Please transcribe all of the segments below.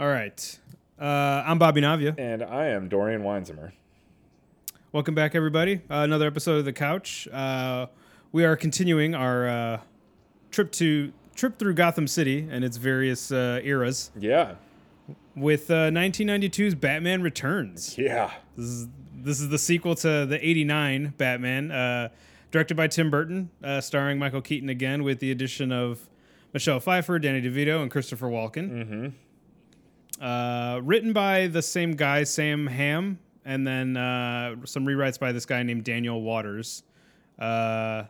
All right. Uh, I'm Bobby Navia. And I am Dorian Weinzimmer. Welcome back, everybody. Uh, another episode of The Couch. Uh, we are continuing our uh, trip to trip through Gotham City and its various uh, eras Yeah. with uh, 1992's Batman Returns. Yeah. This is this is the sequel to the '89 Batman, uh, directed by Tim Burton, uh, starring Michael Keaton again, with the addition of Michelle Pfeiffer, Danny DeVito, and Christopher Walken. Mm-hmm. Uh, written by the same guy, Sam Hamm, and then uh, some rewrites by this guy named Daniel Waters. Uh,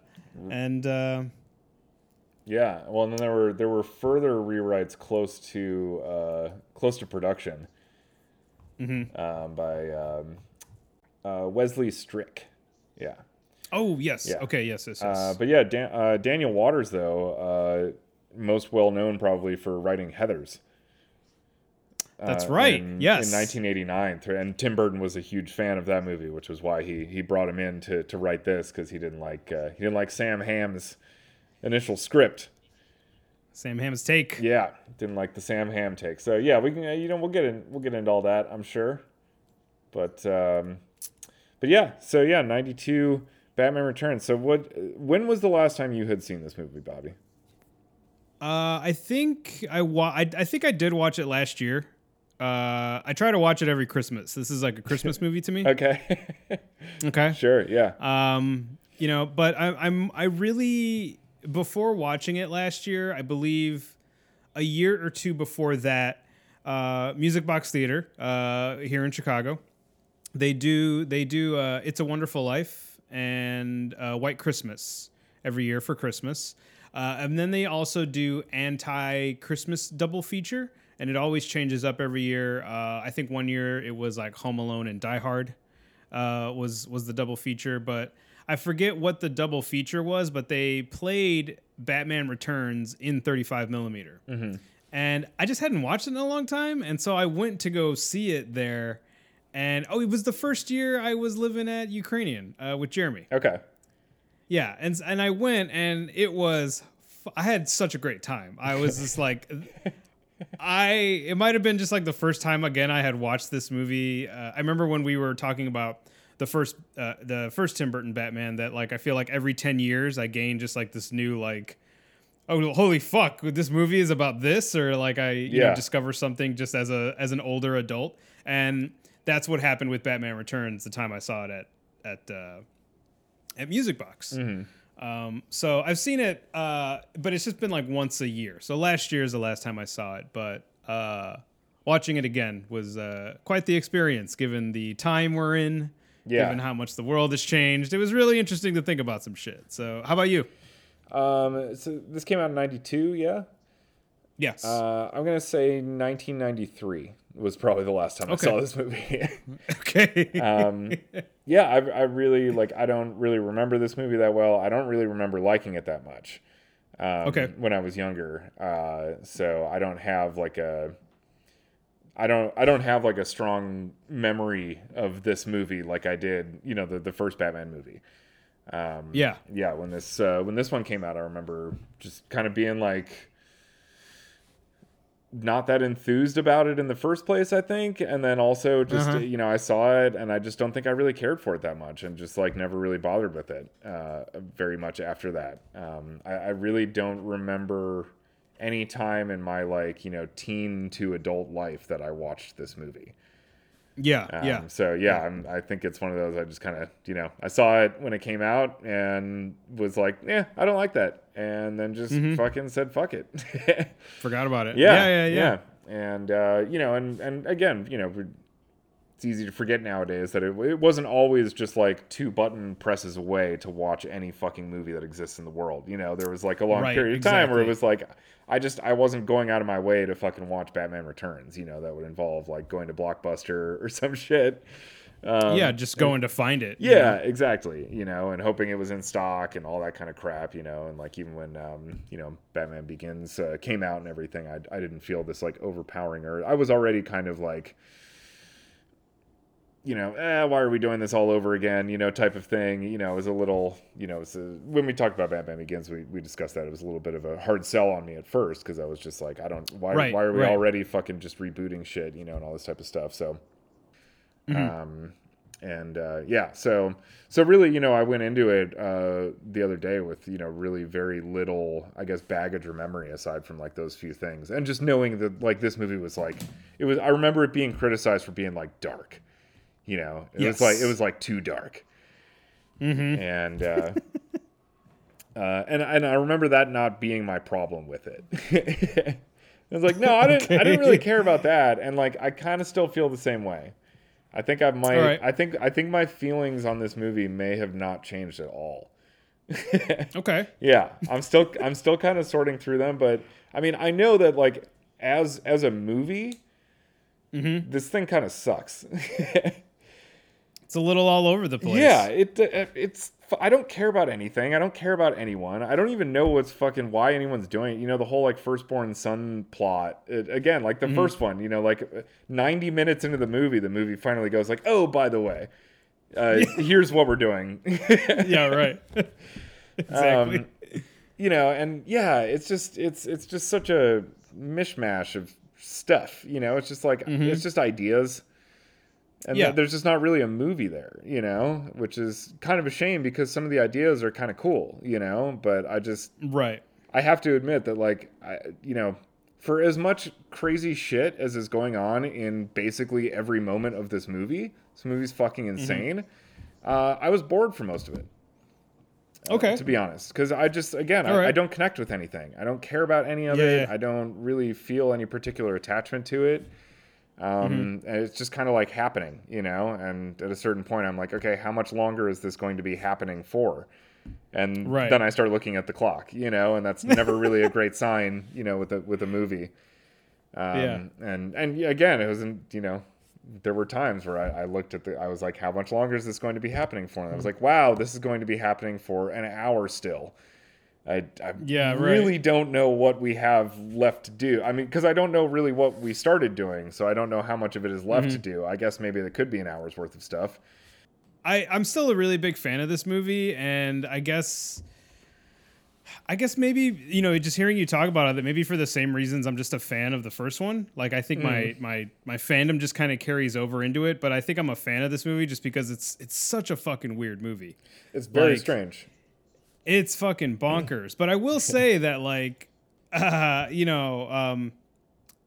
and uh, Yeah. Well, and then there were there were further rewrites close to uh, close to production Mm-hmm. um, by um, uh, Wesley Strick. Yeah. oh yes, Yeah. okay, yes, yes, yes. Uh, but yeah, Dan- uh, Daniel Waters though, uh, most well known probably for writing Heathers. That's uh, right, In, yes. in 1989, Th- and Tim Burton was a huge fan of that movie, which was why he he brought him in to to write this because he didn't like uh, he didn't like Sam Hamm's initial script. Sam Hamm's take. Yeah, didn't like the Sam Hamm take. So yeah, we can you know we'll get in we'll get into all that I'm sure, but um, but yeah, so yeah, 92 Batman Returns. So what? When was the last time you had seen this movie, Bobby? Uh, I think I, wa- I I think I did watch it last year. Uh, I try to watch it every Christmas. This is like a Christmas movie to me. Okay, Okay. sure, yeah, Um, you know, but I, I'm I really before watching it last year, I believe a year or two before that, uh, Music Box Theater uh, here in Chicago, they do they do uh, It's a Wonderful Life and uh, White Christmas every year for Christmas, uh, and then they also do anti Christmas double feature, and it always changes up every year. Uh, I think one year it was like Home Alone and Die Hard uh, was was the double feature, but I forget what the double feature was. But they played Batman Returns in 35 millimeter, and I just hadn't watched it in a long time, and so I went to go see it there. And oh, it was the first year I was living at Ukrainian uh, with Jeremy. okay, Yeah, and and I went and it was f- I had such a great time. I was just like I it might have been just like the first time again I had watched this movie. Uh, I remember when we were talking about the first uh, the first Tim Burton Batman that like I feel like every 10 years I gain just like this new like oh holy fuck this movie is about this or like I you know discover something just as a as an older adult and that's what happened with Batman Returns the time I saw it at at uh, at Music Box. Um, so I've seen it, uh, but it's just been like once a year. So last year is the last time I saw it, but uh, watching it again was uh, quite the experience given the time we're in, Yeah. given how much the world has changed. It was really interesting to think about some shit. So how about you? Um, so this came out in '92, yeah. Yes. Uh, I'm gonna say 1993 was probably the last time I saw this movie. okay. um, yeah, I, I really like. I don't really remember this movie that well. I don't really remember liking it that much. Um, Okay. When I was younger, uh, so I don't have like a. I don't. I don't have like a strong memory of this movie like I did. You know, the the first Batman movie. Um, yeah. yeah when this uh, when this one came out i remember just kind of being like not that enthused about it in the first place i think. And then also just Uh-huh. you know i saw it and i just don't think i really cared for it that much and just like never really bothered with it uh, very much after that. Um, I, I really don't remember any time in my like you know teen to adult life that i watched this movie Yeah. um, yeah. So yeah, I'm, I think it's one of those. I just kind of, you know, I saw it when it came out and was like, yeah, I don't like that, and then just Mm-hmm. fucking said fuck it. Forgot about it. yeah, Yeah. Yeah. Yeah. And uh, you know, and and again, you know, it's easy to forget nowadays that it, it wasn't always just like two button presses away to watch any fucking movie that exists in the world. You know, there was like a long Right, period of time where it was like I just I wasn't going out of my way to fucking watch Batman Returns. You know, that would involve like going to Blockbuster or some shit. Um, yeah. Just going to find it. yeah, exactly. You know, and hoping it was in stock and all that kind of crap. You know, and like even when um, you know Batman Begins uh, came out and everything, I I didn't feel this like overpowering or I was already kind of like you know, eh, why are we doing this all over again? You know, type of thing. You know, it was a little, you know, a, when we talked about Batman Begins, we, we discussed that it was a little bit of a hard sell on me at first because I was just like, I don't, why, Right, why are we right. already fucking just rebooting shit, you know, and all this type of stuff. So, Mm-hmm. um, and uh, yeah, so so really, you know, I went into it uh, the other day with you know really very little, I guess, baggage or memory aside from like those few things, and just knowing that like this movie was like it was. I remember it being criticized for being like dark, you know, it was like it was like too dark, Mm-hmm. and uh, uh, and and I remember that not being my problem with it. I was like, no, I didn't. I didn't really care about that, and like I kind of still feel the same way. I think I might. Right. I think I think my feelings on this movie may have not changed at all. Okay. Yeah, I'm still I'm still kind of sorting through them, but I mean, I know that like as as a movie, Mm-hmm. this thing kind of sucks. It's a little all over the place. Yeah, it uh, it's. I don't care about anything. I don't care about anyone. I don't even know what's fucking why anyone's doing it. You know, the whole like firstborn son plot. It, again, like the Mm-hmm. first one. You know, like ninety minutes into the movie, the movie finally goes like, "Oh, by the way, uh, here's what we're doing." Yeah. Right. exactly. Um, you know, and yeah, it's just it's it's just such a mishmash of stuff. You know, it's just like it's just ideas, and Yeah. th- there's just not really a movie there. You know, which is kind of a shame because some of the ideas are kind of cool. You know, but I just right. I have to admit that like I you know. For as much crazy shit as is going on in basically every moment of this movie, this movie's fucking Mm-hmm. insane. Uh, I was bored for most of it uh, Okay. to be honest because i just again I, I don't connect with anything i don't care about any of Yeah, it i don't really feel any particular attachment to it um, Mm-hmm. and it's just kind of like happening you know and at a certain point i'm like okay how much longer is this going to be happening for and Right. then i start looking at the clock you know and that's never really a great sign you know with a with a movie um, Yeah. and and again it wasn't you know there were times where I, I looked at the I was like, how much longer is this going to be happening for? And I was like, wow, this is going to be happening for an hour still. I, I Yeah, right. really don't know what we have left to do. I mean, because I don't know really what we started doing, so I don't know how much of it is left to Mm-hmm. do. I guess maybe there could be an hour's worth of stuff. I I'm still a really big fan of this movie, and I guess. I guess maybe you know just hearing you talk about it that maybe for the same reasons I'm just a fan of the first one. Like I think my my my fandom just kind of carries over into it, but I think I'm a fan of this movie just because it's it's such a fucking weird movie. It's very Like- strange. It's fucking bonkers. but I will say that like uh, you know, um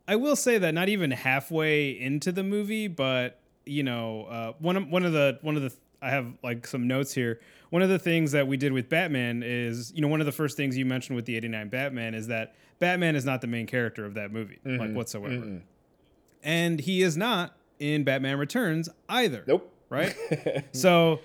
I will say that not even halfway into the movie, but you know, uh one of one of the one of the I have like some notes here. One of the things that we did with Batman is, you know, one of the first things you mentioned with the 89 Batman is that Batman is not the main character of that movie, like whatsoever. And he is not in Batman Returns either Nope. right? so,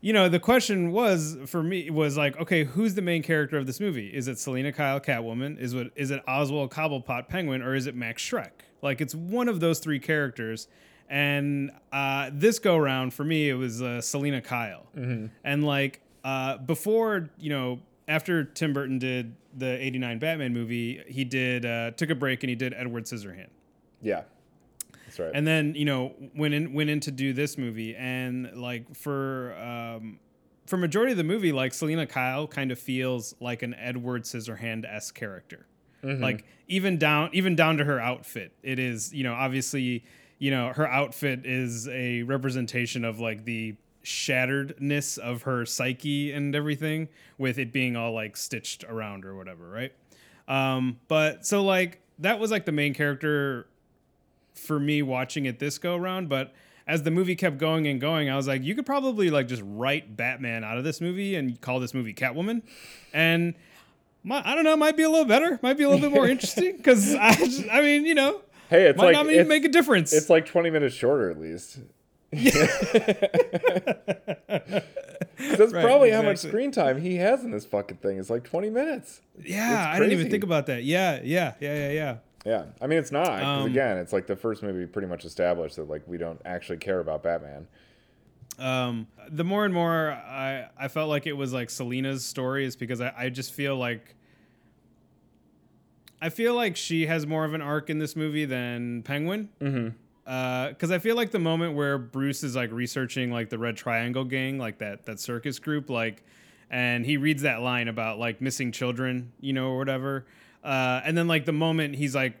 you know, the question was for me was like, okay, who's the main character of this movie? Is it Selina Kyle Catwoman? Is it is it Oswald Cobblepot Penguin or is it Max Shreck? Like it's one of those three characters. And uh, this go round for me, it was uh, Selina Kyle. And like uh, before, you know, after Tim Burton did the '89 Batman movie, he did uh, took a break and he did Edward Scissorhand Yeah. That's right. and then you know went in went in to do this movie. And like for um for majority of the movie like selina kyle kind of feels like an edward scissorhand-esque character. Like even down even down to her outfit. It is you know obviously you know her outfit is a representation of like the shatteredness of her psyche and everything with it being all like stitched around or whatever right? Um but so like that was like the main character for me watching it this go around, but as the movie kept going and going, I was like, you could probably like just write Batman out of this movie and call this movie Catwoman, and my, I don't know, might be a little better, might be a little bit more interesting because I, just- I mean, you know, hey, it's might like not even it's, make a difference. it's like 20 minutes shorter at least. That's Right, probably how much screen time he has in this fucking thing. It's like 20 minutes. yeah, I didn't even think about that. Yeah, yeah, yeah, yeah, yeah. Yeah, I mean it's not because Um, again, it's like the first movie pretty much established that like we don't actually care about Batman. um, the more and more I, I felt like it was like Selina's story is because I, I just feel like I feel like she has more of an arc in this movie than Penguin. Mm-hmm. because I feel like the moment where Bruce is like researching like the Red Triangle gang, like that that circus group, like, and he reads that line about like missing children, you know, or whatever, uh, and then like the moment he's like,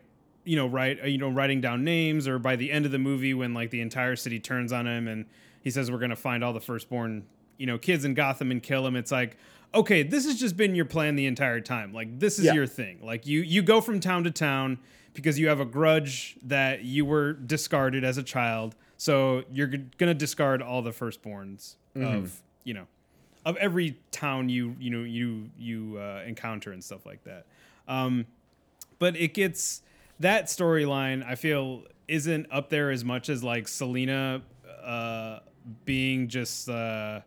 you know, write you know writing down names, or by the end of the movie when like the entire city turns on him and he says we're gonna find all the firstborn, you know, kids in Gotham and kill him. It's like. Okay, this has just been your plan the entire time. Like this is Yeah. your thing. Like you you go from town to town because you have a grudge that you were discarded as a child. So you're g- gonna discard all the firstborns of you know of every town you you know you you uh, encounter and stuff like that. Um, but it gets that storyline. I feel isn't up there as much as like Selina uh, being just. Uh,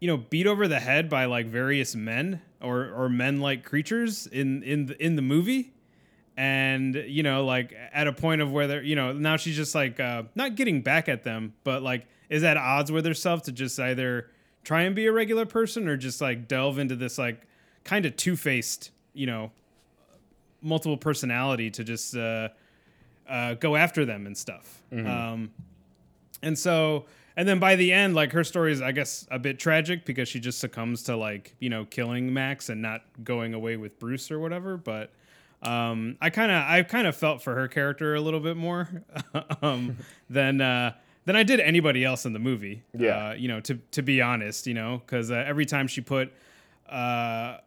you know beat over the head by like various men or or men like creatures in in the, in the movie and you know like at a point of where they're you know now she's just like uh not getting back at them but like is at odds with herself to just either try and be a regular person or just like delve into this like kind of two-faced you know multiple personality to just uh uh go after them and stuff um and so, and then by the end, like her story is, I guess, a bit tragic because she just succumbs to like you know killing Max and not going away with Bruce or whatever. But um, I kind of, I kind of felt for her character a little bit more um, than uh, than I did anybody else in the movie. Yeah. uh, you know, to to be honest, you know, because uh, every time she put uh,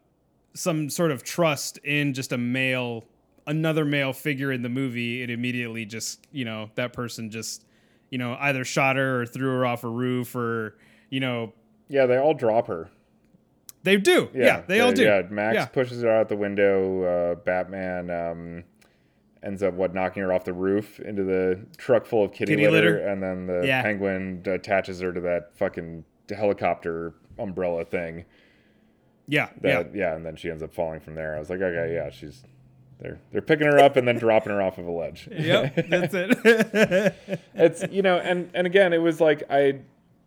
some sort of trust in just a male another male figure in the movie it immediately just you know that person just you know either shot her or threw her off a roof or you know Yeah, they all drop her. they do yeah, they all do Yeah, Max Yeah. pushes her out the window. Uh, Batman um, ends up what knocking her off the roof into the truck full of kitty, Kitty litter, litter. and then the Yeah. Penguin attaches her to that fucking helicopter umbrella thing. Yeah That yeah. and then she ends up falling from there. I was like, okay, yeah, she's they're they're picking her up and then dropping her off of a ledge. yeah yep that's it it's you know and and again it was like i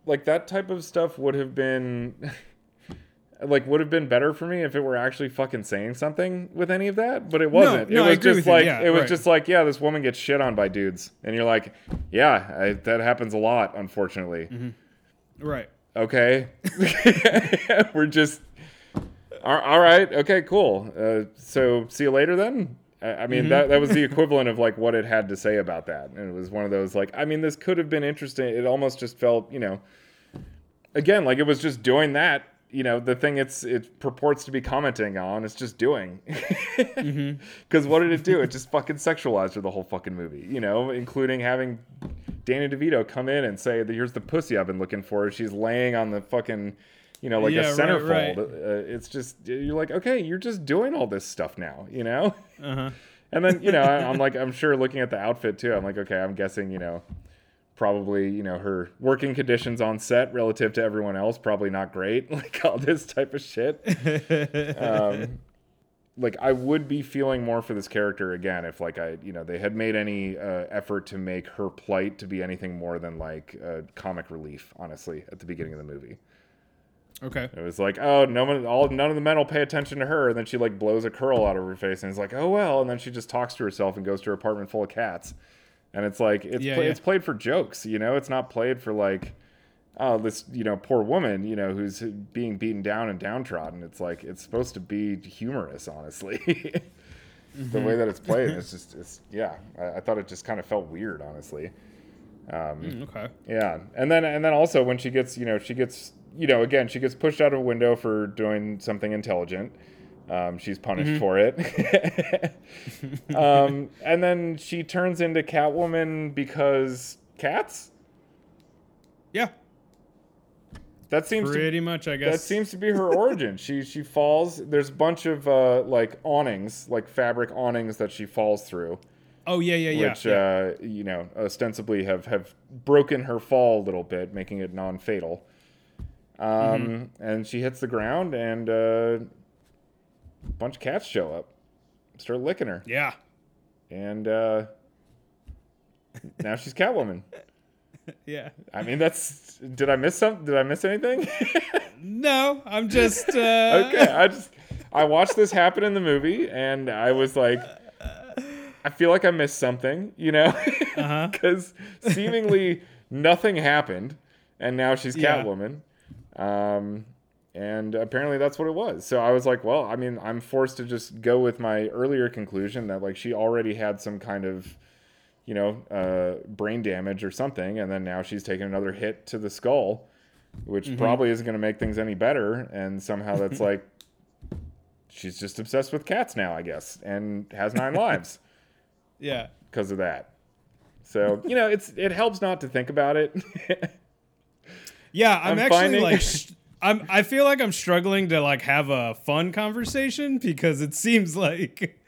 like that type of stuff would have been like would have been better for me if it were actually fucking saying something with any of that but it wasn't no, it I was just like Yeah, it was right. just like yeah this woman gets shit on by dudes and you're like yeah I, that happens a lot unfortunately mm-hmm. right okay we're just all right. Okay cool. Uh, so see you later then? I, I mean that, that was the equivalent of like what it had to say about that. And it was one of those like i mean this could have been interesting. It almost just felt you know again like it was just doing that you know the thing it's it purports to be commenting on it's just doing. Because what did it do? It just fucking sexualized her the whole fucking movie you know including having Danny DeVito come in and say here's the pussy I've been looking for she's laying on the fucking you know like Yeah, a right, centerfold right. Uh, it's just you're like okay you're just doing all this stuff now you know? Uh-huh. And then you know I, I'm like I'm sure looking at the outfit too I'm like okay I'm guessing you know probably you know her working conditions on set relative to everyone else probably not great like all this type of shit. Um, like I would be feeling more for this character again if like I you know they had made any uh, effort to make her plight to be anything more than like uh, comic relief honestly at the beginning of the movie okay. It was like oh no one all none of the men will pay attention to her. And then she like blows a curl out of her face and it's like oh well. And then she just talks to herself and goes to her apartment full of cats. And it's like it's Yeah, pla- yeah. it's played for jokes you know? It's not played for like oh this you know poor woman you know who's being beaten down and downtrodden. It's like it's supposed to be humorous honestly. The way that it's played it's just it's yeah. I, I thought it just kind of felt weird honestly. Mm, okay. yeah, and then and then also when she gets, you know, she gets, you know, again, she gets pushed out of a window for doing something intelligent. Um, she's punished for it. um, and then she turns into Catwoman because cats. yeah That seems to, pretty much i guess that seems to be her origin. she she falls. There's a bunch of uh, like awnings, like fabric awnings that she falls through. oh yeah yeah yeah, which yeah. Uh, you know ostensibly have have broken her fall a little bit, making it non-fatal. Um, Mm-hmm. And she hits the ground, and uh, a bunch of cats show up, start licking her, yeah and uh, now she's Catwoman. yeah I mean, that's. Did I miss some? Did I miss anything? no i'm just uh okay, I just I watched this happen in the movie, and I was like, I feel like I missed something, you know, because uh-huh. seemingly nothing happened, and now she's Catwoman. Um, and apparently that's what it was. So I was like, well, I mean, I'm forced to just go with my earlier conclusion that like she already had some kind of, you know, uh, brain damage or something, and then now she's taking another hit to the skull, which mm-hmm. probably isn't going to make things any better. And somehow that's like, she's just obsessed with cats now, I guess, and has nine lives. Yeah, because of that. So you know, it's it helps not to think about it. yeah, I'm, I'm actually finding... like. I'm I feel like I'm struggling to like have a fun conversation because it seems like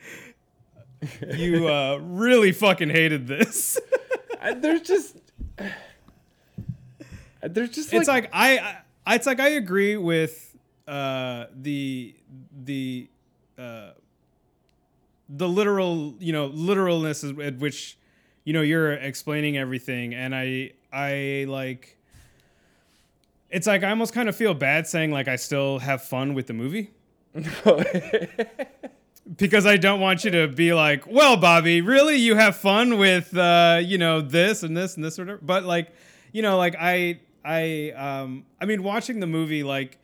you uh, really fucking hated this. there's just there's just it's like, I, I it's like I agree with uh, the the uh, the literal you know literalness at which you know you're explaining everything and I I like it's like I almost kind of feel bad saying like I still have fun with the movie. because I don't want you to be like, well, Bobby, really, you have fun with, uh, you know, this and this and this or whatever. But like, you know, like I, I, um, I mean, watching the movie, like,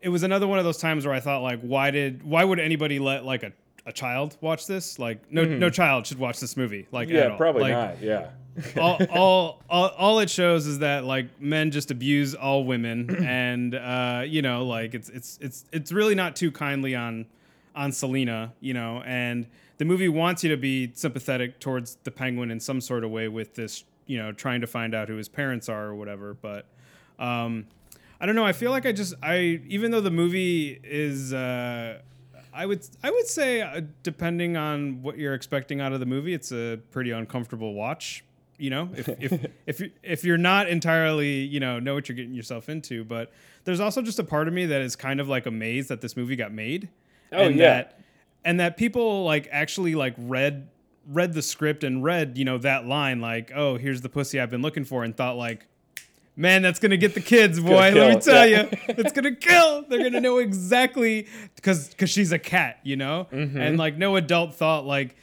it was another one of those times where I thought, like, why did, why would anybody let like a, a child watch this? Like, no, mm-hmm. no child should watch this movie. Like, yeah, probably like, not. Yeah all, all, all, all it shows is that like men just abuse all women, and uh, you know, like it's it's it's it's really not too kindly on on Selina, you know, and the movie wants you to be sympathetic towards the penguin in some sort of way with this, you know, trying to find out who his parents are or whatever. But um, I don't know. I feel like I just I even though the movie is. Uh, I would I would say uh, depending on what you're expecting out of the movie, it's a pretty uncomfortable watch you know if if if, you, if you're not entirely you know know what you're getting yourself into but there's also just a part of me that is kind of like amazed that this movie got made. Oh and yeah. that, and that people like actually like read read the script and read you know that line like oh here's the pussy i've been looking for and thought like man that's gonna get the kids boy let me tell yeah. you it's gonna kill. They're gonna know exactly because because she's a cat you know? Mm-hmm. and like no adult thought like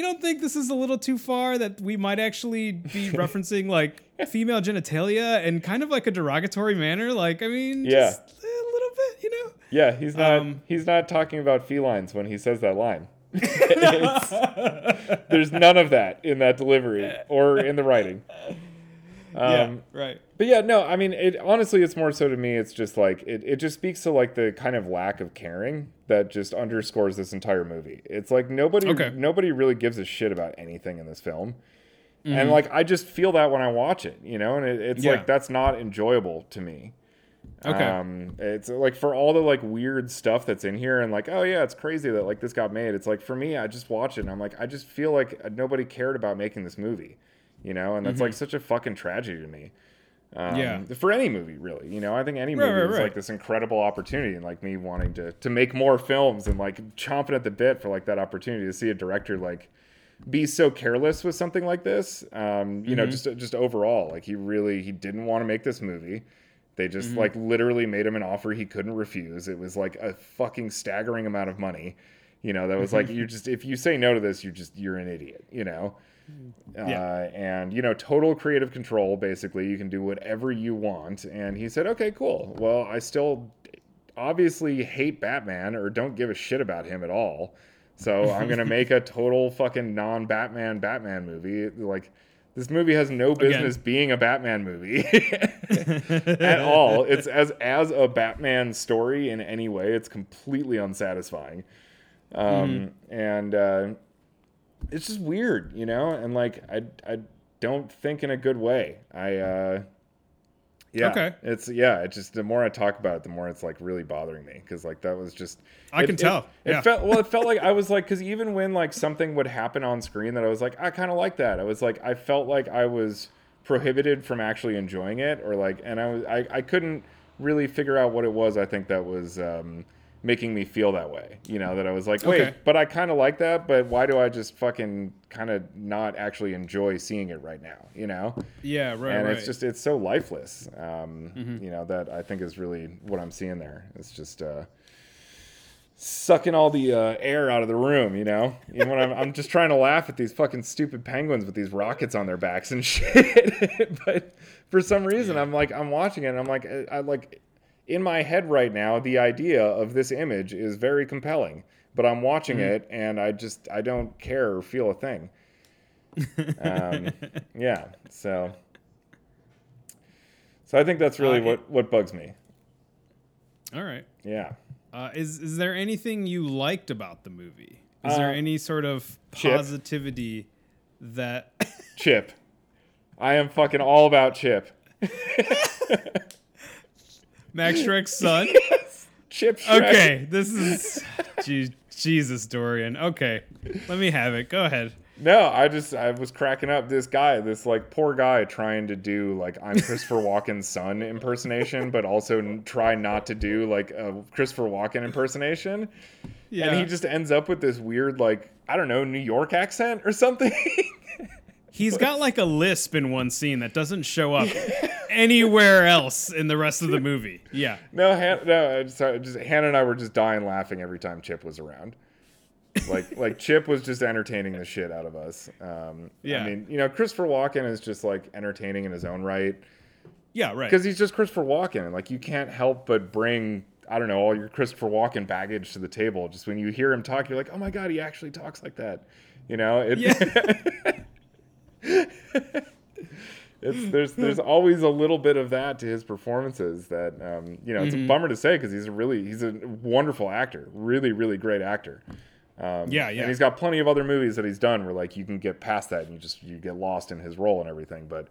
you don't think this is a little too far that we might actually be referencing like female genitalia in kind of like a derogatory manner? Like, I mean, yeah, a little bit, you know? Yeah, he's not. Um, he's not talking about felines when he says that line. there's none of that in that delivery or in the writing. Um, yeah, right. But yeah, no, I mean, it honestly, it's more so to me. It's just like it, it just speaks to like the kind of lack of caring that just underscores this entire movie. It's like nobody, okay. nobody really gives a shit about anything in this film, mm-hmm. and like I just feel that when I watch it, you know, and it, it's yeah. like that's not enjoyable to me. Okay. Um, it's like for all the like weird stuff that's in here, and like, oh yeah, it's crazy that like this got made. It's like for me, I just watch it, and I'm like, I just feel like nobody cared about making this movie, you know, and that's mm-hmm. like such a fucking tragedy to me. Um, yeah. For any movie, really, you know, I think any movie right, right, is right. like this incredible opportunity, and like me wanting to to make more films and like chomping at the bit for like that opportunity to see a director like be so careless with something like this. Um, you mm-hmm. know, just just overall, like he really he didn't want to make this movie. They just mm-hmm. like literally made him an offer he couldn't refuse. It was like a fucking staggering amount of money. You know, that was like you just if you say no to this, you're just you're an idiot. You know. Yeah. Uh, and you know, total creative control. Basically, you can do whatever you want. And he said, "Okay, cool. Well, I still obviously hate Batman or don't give a shit about him at all. So I'm gonna make a total fucking non-Batman Batman movie. Like." This movie has no business Again. being a Batman movie at all. It's as as a Batman story in any way. It's completely unsatisfying. Um, mm-hmm. And uh, it's just weird, you know, and like I I don't think in a good way. I uh yeah, okay. It's yeah. It just the more I talk about it, the more it's like really bothering me because like that was just. I it, can tell. It, yeah. felt well. It felt like I was like because even when like something would happen on screen that I was like I kind of like that. I was like I felt like I was prohibited from actually enjoying it or like and I was I I couldn't really figure out what it was. I think that was. um making me feel that way. You know, that I was like, wait, okay. but I kind of like that, but why do I just fucking kind of not actually enjoy seeing it right now? You know? Yeah, right. And right. it's just it's so lifeless. Um, mm-hmm. You know that I think is really what I'm seeing there. It's just. Uh, sucking all the uh, air out of the room, you know? Even when I'm, I'm just trying to laugh at these fucking stupid penguins with these rockets on their backs and shit. but for some reason, I'm like, I'm watching it and I'm like, I, I like, in my head right now, the idea of this image is very compelling. But I'm watching Mm-hmm. it and I just, I don't care or feel a thing. um, yeah, so. So I think that's really Uh, what, what bugs me. All right. Yeah. Uh, is is there anything you liked about the movie? Is there Uh, any sort of Chip. positivity that? Chip. I am fucking all about Chip. Max Shreck's son. yes. Chip Shreck. Okay, this is Je- Jesus Dorian. Okay, let me have it. Go ahead. No, I just I was cracking up. This guy, this like poor guy, trying to do like I'm Christopher Walken's son impersonation, but also n- try not to do like a Christopher Walken impersonation, Yeah. and he just ends up with this weird like I don't know New York accent or something. He's got like a lisp in one scene that doesn't show up anywhere else in the rest of the movie. Yeah. no, Han- no, sorry, just Hannah and I were just dying laughing every time Chip was around. like like Chip was just entertaining the shit out of us. Um, Yeah. I mean, you know, Christopher Walken is just like entertaining in his own right. Yeah, right. because he's just Christopher Walken, and like you can't help but bring I don't know all your Christopher Walken baggage to the table. Just when you hear him talk, you're like, oh my god, he actually talks like that. You know, it, it's there's there's always a little bit of that to his performances that um, you know it's Mm-hmm. a bummer to say because he's a really he's a wonderful actor, really really great actor. Um, Yeah, yeah. And he's got plenty of other movies that he's done where like you can get past that and you just you get lost in his role and everything, but.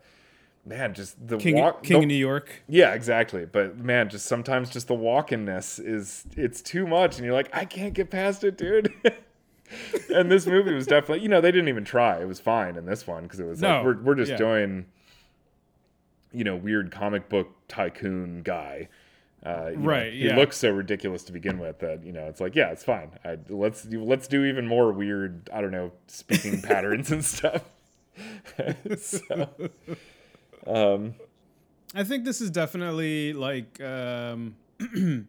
Man, just the King, walk, King the- of New York. yeah, exactly. But man, just sometimes just the walk-inness is it's too much, and you're like, I can't get past it, dude. and this movie was definitely, you know, they didn't even try. It was fine in this one because it was No, like we're we're just yeah. doing, you know, weird comic book tycoon guy. Uh, you know, Right, he yeah. looks so ridiculous to begin with that you know it's like yeah, it's fine. I, let's let's do even more weird. I don't know speaking patterns and stuff. so, um, I think this is definitely like um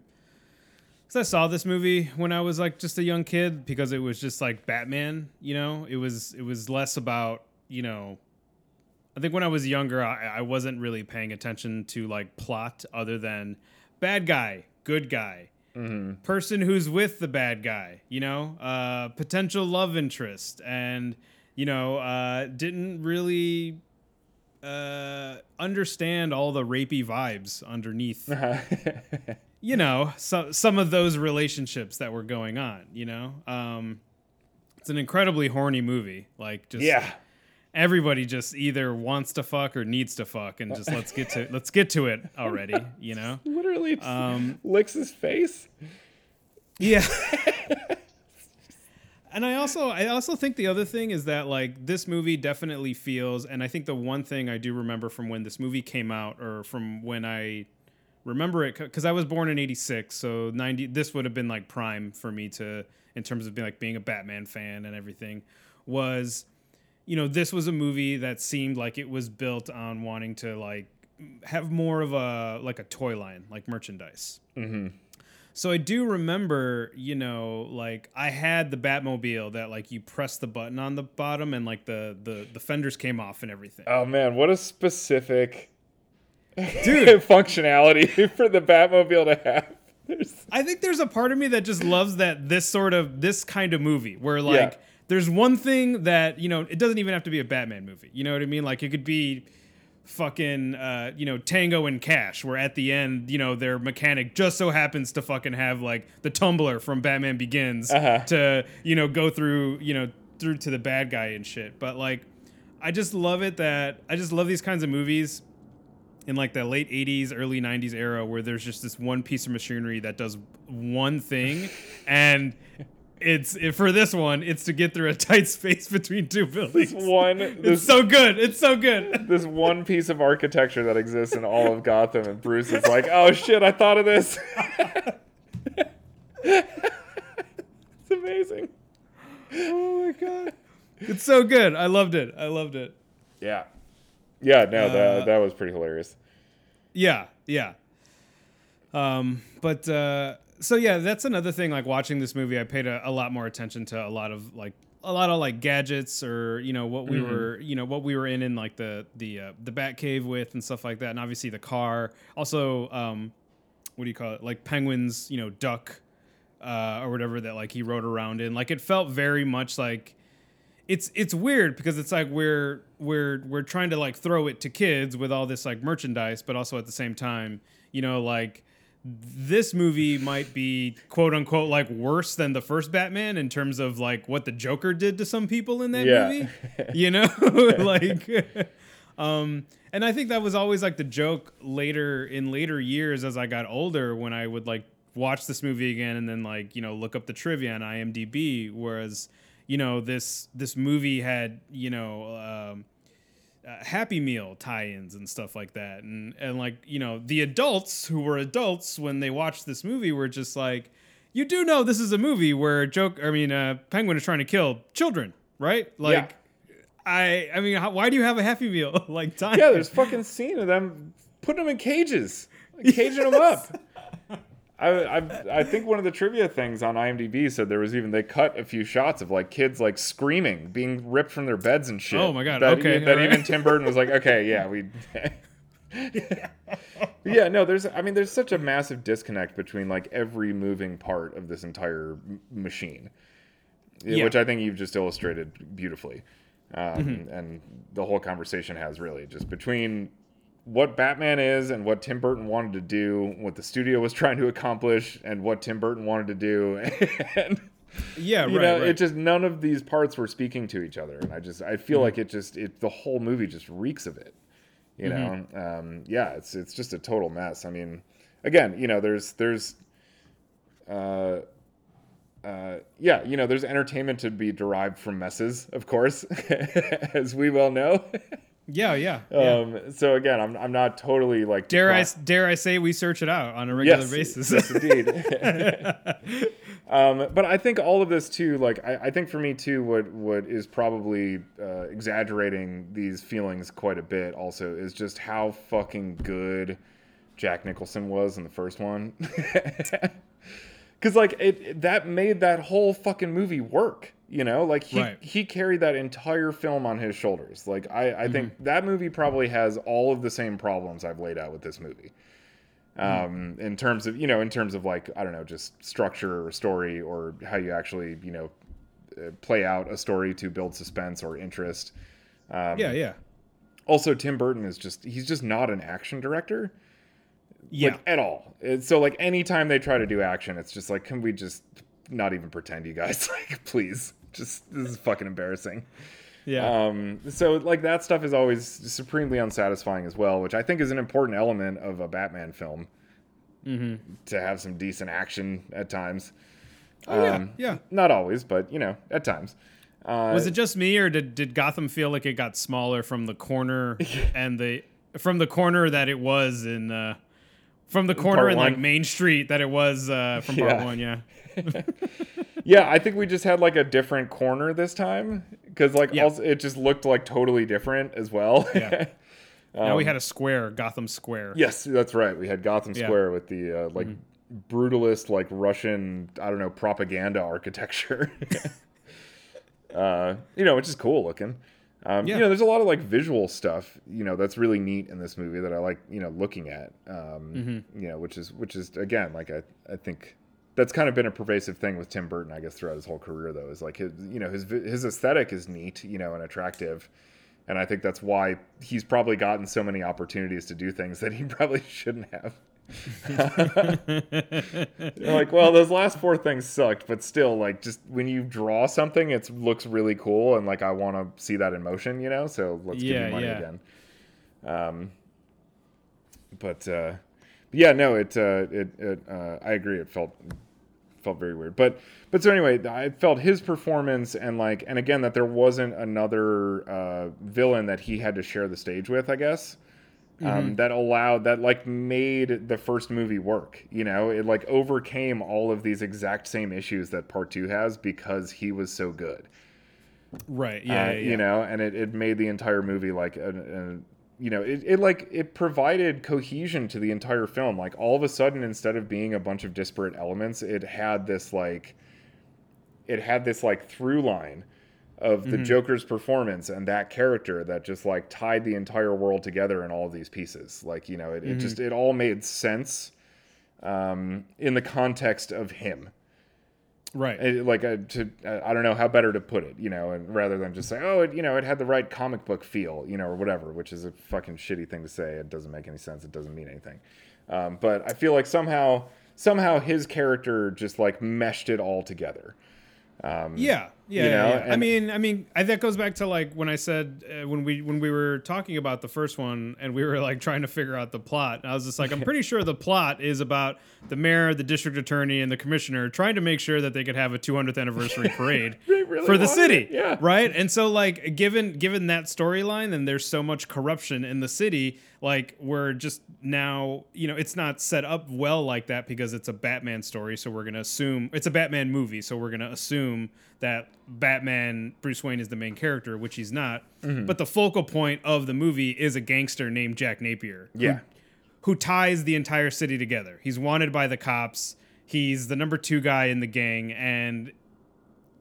cuz I saw this movie when I was like just a young kid because it was just like Batman, you know? It was it was less about, you know, I think when I was younger I, I wasn't really paying attention to like plot other than bad guy, good guy. Person who's with the bad guy, you know, uh, potential love interest, and you know, uh, didn't really uh, understand all the rapey vibes underneath, you know, so, some of those relationships that were going on, you know. Um, it's an incredibly horny movie. Like, just yeah. everybody just either wants to fuck or needs to fuck, and just let's get to let's get to it already, you know. Literally Um, licks his face. Yeah. and I also I also think the other thing is that like this movie definitely feels and I think the one thing I do remember from when this movie came out or from when I remember it cuz I was born in 86 so 90 this would have been like prime for me to in terms of being like being a Batman fan and everything was you know this was a movie that seemed like it was built on wanting to like have more of a like a toy line like merchandise mm-hmm. so I do remember, you know, like I had the Batmobile that like you press the button on the bottom and like the the, the fenders came off and everything. Oh man, what a specific Dude. functionality for the Batmobile to have. There's, I think there's a part of me that just loves that this sort of this kind of movie where like Yeah. there's one thing that, you know, it doesn't even have to be a Batman movie. You know what I mean? Like it could be fucking uh, you know, Tango and Cash where at the end, you know, their mechanic just so happens to fucking have like the tumbler from Batman Begins Uh-huh. to, you know, go through, you know, through to the bad guy and shit. But like I just love it that I just love these kinds of movies in like the late 80s early 90s era where there's just this one piece of machinery that does one thing. And it's it, for this one it's to get through a tight space between two buildings. this one, it's so good it's so good. this one piece of architecture that exists in all of Gotham, and Bruce is like, "Oh shit, I thought of this." it's amazing. oh my god. It's so good. I loved it. I loved it. Yeah, yeah. No, Uh, that that was pretty hilarious. yeah yeah um but uh so yeah, that's another thing. Like watching this movie, I paid a, a lot more attention to a lot of like a lot of like gadgets or you know what we Mm-hmm. were you know what we were in in like the the uh, the bat cave with and stuff like that and obviously the car also um what do you call it like penguins you know duck uh or whatever that like he rode around in like it felt very much like it's it's weird because it's like we're we're we're trying to like throw it to kids with all this like merchandise but also at the same time you know like this movie might be quote unquote like worse than the first Batman in terms of like what the Joker did to some people in that Yeah. movie. You know? like um and I think that was always like the joke later in later years as I got older when I would like watch this movie again and then like, you know, look up the trivia on IMDb whereas you know this this movie had, you know, um uh, Happy Meal tie-ins and stuff like that, and and like you know the adults who were adults when they watched this movie were just like, you do know this is a movie where joke, I mean, uh, Penguin is trying to kill children, right? Like, I I mean, how, why do you have a Happy Meal like tie? Yeah, there's fucking scene of them putting them in cages, caging them up. I, I I think one of the trivia things on IMDb said there was even they cut a few shots of like kids like screaming, being ripped from their beds and shit. Oh my God, That, okay, that all even. Tim Burton was like, okay, yeah, we. yeah, no, there's I mean, there's such a massive disconnect between like every moving part of this entire m- machine, Yeah. which I think you've just illustrated beautifully. Um, Mm-hmm. And the whole conversation has really just between what Batman is and what Tim Burton wanted to do, what the studio was trying to accomplish, and what Tim Burton wanted to do. and yeah, you right, know, right. it just none of these parts were speaking to each other, and I just I feel Mm-hmm. like it just it the whole movie just reeks of it. You know, um, yeah, it's it's just a total mess. I mean, again, you know, there's there's. Uh, uh, yeah, you know, there's entertainment to be derived from messes, of course, as we well know. yeah, yeah. yeah. Um, so again, I'm I'm not totally like dare I dare I say we search it out on a regular yes, basis? yes, indeed. um, but I think all of this too, like I, I think for me too, what what is probably uh, exaggerating these feelings quite a bit also is just how fucking good Jack Nicholson was in the first one. Because like it, that made that whole fucking movie work. You know, like he Right. he carried that entire film on his shoulders. Like I I think that movie probably has all of the same problems I've laid out with this movie um, in terms of you know in terms of like I don't know just structure or story or how you actually you know uh, play out a story to build suspense or interest. Um, yeah, yeah. Also, Tim Burton is just he's just not an action director Yeah. like at all. It's, so like anytime they try to do action, it's just like can we just not even pretend, you guys? Like please, just this is fucking embarrassing. yeah. Um, so like that stuff is always supremely unsatisfying as well, which I think is an important element of a Batman film. Mm-hmm. To have some decent action at times. oh, yeah, um, yeah. Not always, but you know, at times. Uh, Was it just me, or did, did Gotham feel like it got smaller from the corner and the from the corner that it was in uh, from the corner in like? Main Street that it was uh, from part Yeah. one? Yeah, yeah, I think we just had like a different corner this time because like Yeah. also, it just looked like totally different as well. Yeah. now Um, we had a square, Gotham Square. Yes, that's right. We had Gotham Yeah. Square with the uh, like Mm-hmm. brutalist, like Russian, I don't know, propaganda architecture. uh, you know, which is cool looking. Um, Yeah. You know, there's a lot of like visual stuff, you know, that's really neat in this movie that I like, you know, looking at. Um, Mm-hmm. You know, which is which is again, like I I think that's kind of been a pervasive thing with Tim Burton, I guess, throughout his whole career. Though, is like his you know his his aesthetic is neat, you know, and attractive. And I think that's why he's probably gotten so many opportunities to do things that he probably shouldn't have. Like, well, those last four things sucked, but still, like, just when you draw something, it looks really cool, and like, I want to see that in motion, you know. So let's give Yeah, you money yeah. again. Um, but uh, yeah, no, it uh, it, it uh, I agree. It felt felt very weird, but but so anyway, I felt his performance and like, and again, that there wasn't another uh, villain that he had to share the stage with. I guess um, that allowed that like made the first movie work. You know, it like overcame all of these exact same issues that part two has because he was so good. Right. Uh, Yeah. yeah, yeah. You know, and it, it made the entire movie like a you know, it, it like it provided cohesion to the entire film. Like all of a sudden, instead of being a bunch of disparate elements, it had this like it had this like through line of the Mm-hmm. Joker's performance and that character that just like tied the entire world together in all of these pieces. Like, you know, it, it just Mm-hmm. it all made sense um, in the context of him. Right. It- like uh, to uh, I don't know how better to put it, you know, and rather than just say, oh, it, you know, it had the right comic book feel, you know, or whatever, which is a fucking shitty thing to say. It doesn't make any sense. It doesn't mean anything. Um, but I feel like somehow somehow his character just like meshed it all together. Um, Yeah, yeah. you know, yeah. I mean, I mean, I, that goes back to like when I said uh, when we when we were talking about the first one and we were like trying to figure out the plot. I was just like, I'm pretty sure the plot is about the mayor, the district attorney, and the commissioner trying to make sure that they could have a 200th anniversary parade really for the city. it, yeah. right. And so like given given that storyline, and there's so much corruption in the city, like we're just now, you know, it's not set up well like that because it's a Batman story. So we're gonna assume it's a Batman movie. So we're gonna assume that Batman Bruce Wayne is the main character, which he's not. Mm-hmm. But the focal point of the movie is a gangster named Jack Napier. who- Yeah. who ties the entire city together. He's wanted by the cops. He's the number two guy in the gang, and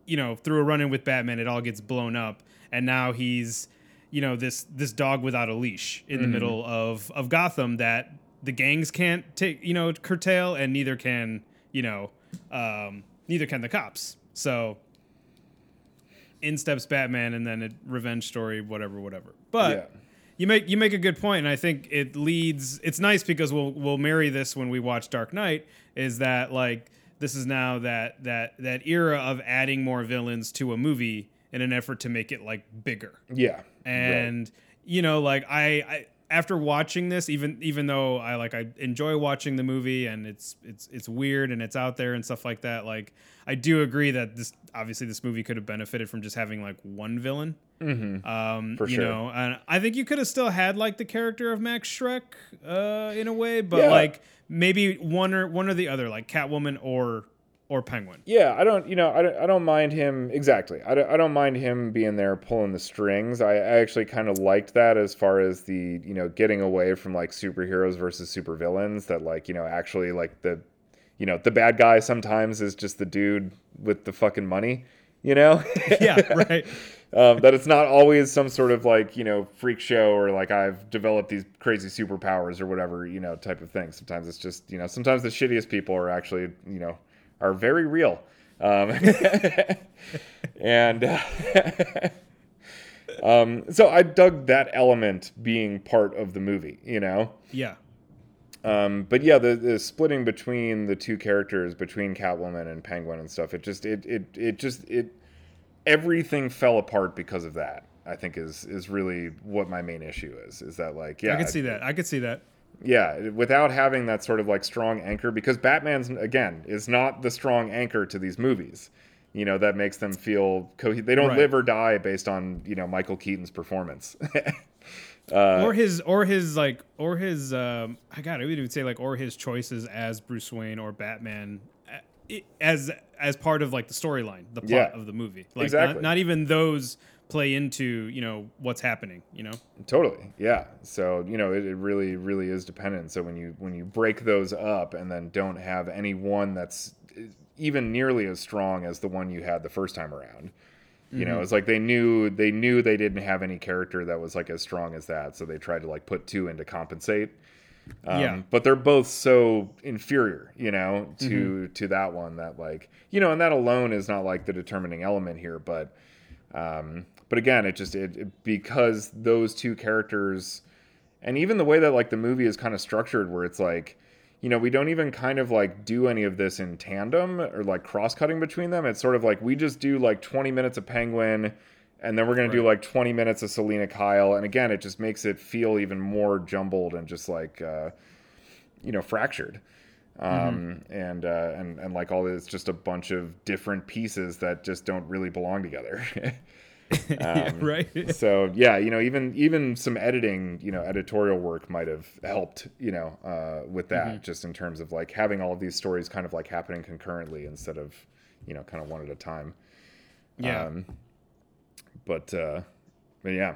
you know, through a run-in with Batman, it all gets blown up, and now he's, you know, this this dog without a leash in the middle of of Gotham that the gangs can't take, you know, curtail, and neither can, you know, um, neither can the cops. So. In steps Batman, and then a revenge story, whatever, whatever. But Yeah. you make you make a good point, and I think it leads. It's nice because we'll we'll marry this when we watch Dark Knight. Is that like this is now that that that era of adding more villains to a movie in an effort to make it like bigger Yeah. and you know like I, I after watching this even even though i like i enjoy watching the movie and it's it's it's weird and it's out there and stuff like that like i do agree that this obviously this movie could have benefited from just having like one villain Mm-hmm. um For you sure. know and i think you could have still had like the character of max shreck uh in a way but Yeah. like maybe one or one or the other like catwoman or or penguin Yeah, I don't, you know, I don't, I don't mind him exactly. I don't, I don't mind him being there pulling the strings. I, I actually kind of liked that as far as the, you know, getting away from like superheroes versus supervillains. That like, you know, actually like the, you know, the bad guy sometimes is just the dude with the fucking money. You know, yeah right um, that it's not always some sort of like you know freak show or like I've developed these crazy superpowers or whatever you know type of thing. Sometimes it's just you know sometimes the shittiest people are actually you know are very real, um, and uh, um, so I dug that element being part of the movie. You know. yeah Um, but yeah, the, the splitting between the two characters, between Catwoman and Penguin and stuff, it just it it it just it everything fell apart because of that. I think is is really what my main issue is. Is that like yeah, i could see that i could see that yeah, without having that sort of like strong anchor, because Batman's again is not the strong anchor to these movies. You know that makes them feel co- they don't Right. live or die based on you know Michael Keaton's performance. Uh, or his or his like or his um i got it we would even say like or his choices as bruce wayne or batman uh, as as part of like the storyline the plot Yeah. of the movie like Exactly. not, not even those play into you know what's happening you know Totally, yeah. So you know, it, it really, really is dependent. So when you when you break those up and then don't have any one that's even nearly as strong as the one you had the first time around, you know, it's like they knew they knew they didn't have any character that was like as strong as that, so they tried to like put two in to compensate. Um, Yeah. But they're both so inferior, you know, to to that one that like you know, and that alone is not like the determining element here, but um, but again, it just it, it because those two characters, and even the way that like the movie is kind of structured, where it's like, you know, we don't even kind of like do any of this in tandem or like cross cutting between them. It's sort of like we just do like 20 minutes of Penguin, and then we're gonna do like 20 minutes of Selina Kyle, and again, it just makes it feel even more jumbled and just like, uh, you know, fractured. Um, and, uh, and, and like all this, just a bunch of different pieces that just don't really belong together. yeah, Um, right so yeah, you know, even even some editing, you know, editorial work might have helped, you know, uh, with that, just in terms of like having all of these stories kind of like happening concurrently instead of, you know, kind of one at a time. yeah Um, but uh, but yeah,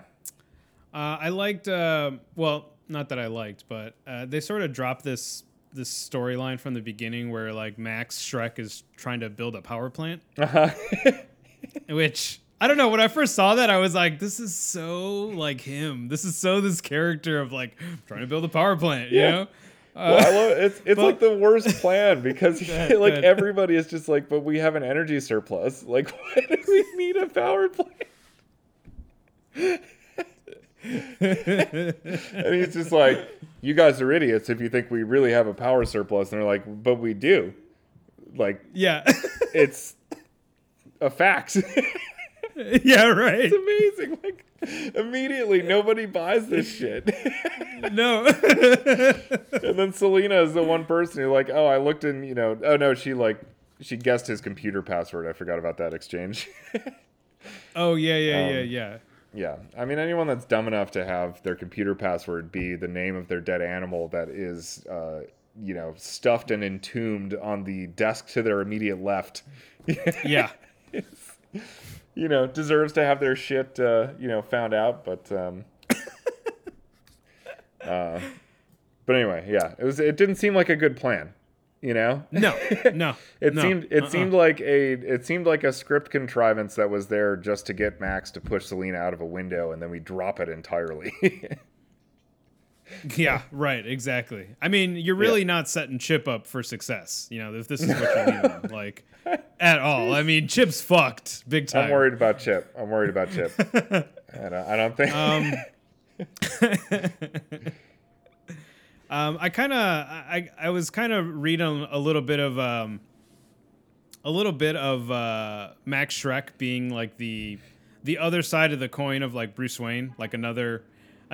Uh, I liked. Uh, well, not that I liked, but uh, they sort of dropped this this storyline from the beginning where like Max Shreck is trying to build a power plant, Uh-huh. which I don't know. When I first saw that, I was like, "This is so like him. This is so this character of like trying to build a power plant." You Yeah. know? Uh, well, I love it's it's but- like the worst plan because like everybody is just like, but we have an energy surplus. Like, why do we need a power plant? and he's just like, you guys are idiots if you think we really have a power surplus. And they're like, but we do. Like, yeah, it's a fact. yeah, right. It's amazing. Like, immediately nobody buys this shit. No, And then Selina is the one person who like, oh, I looked in, you know, oh no, she like she guessed his computer password. I forgot about that exchange. oh yeah, yeah, yeah, Um, yeah. yeah. I mean anyone that's dumb enough to have their computer password be the name of their dead animal that is uh, you know, stuffed and entombed on the desk to their immediate left. Yeah. You know, deserves to have their shit uh, you know, found out, but um uh but anyway, yeah. It was it didn't seem like a good plan, you know? No, no. It no. seemed it Uh-uh. seemed like a it seemed like a script contrivance that was there just to get Max to push Selina out of a window and then we drop it entirely. Yeah, right, exactly. I mean, you're really not setting Chip up for success, you know, if this is what you need him, like at all. I mean, Chip's fucked big time. I'm worried about Chip. I'm worried about Chip. I don't, I don't think Um, um, I kind of, I, I was kind of reading a little bit of, um, a little bit of uh, Max Shreck being like the, the other side of the coin of like Bruce Wayne, like another,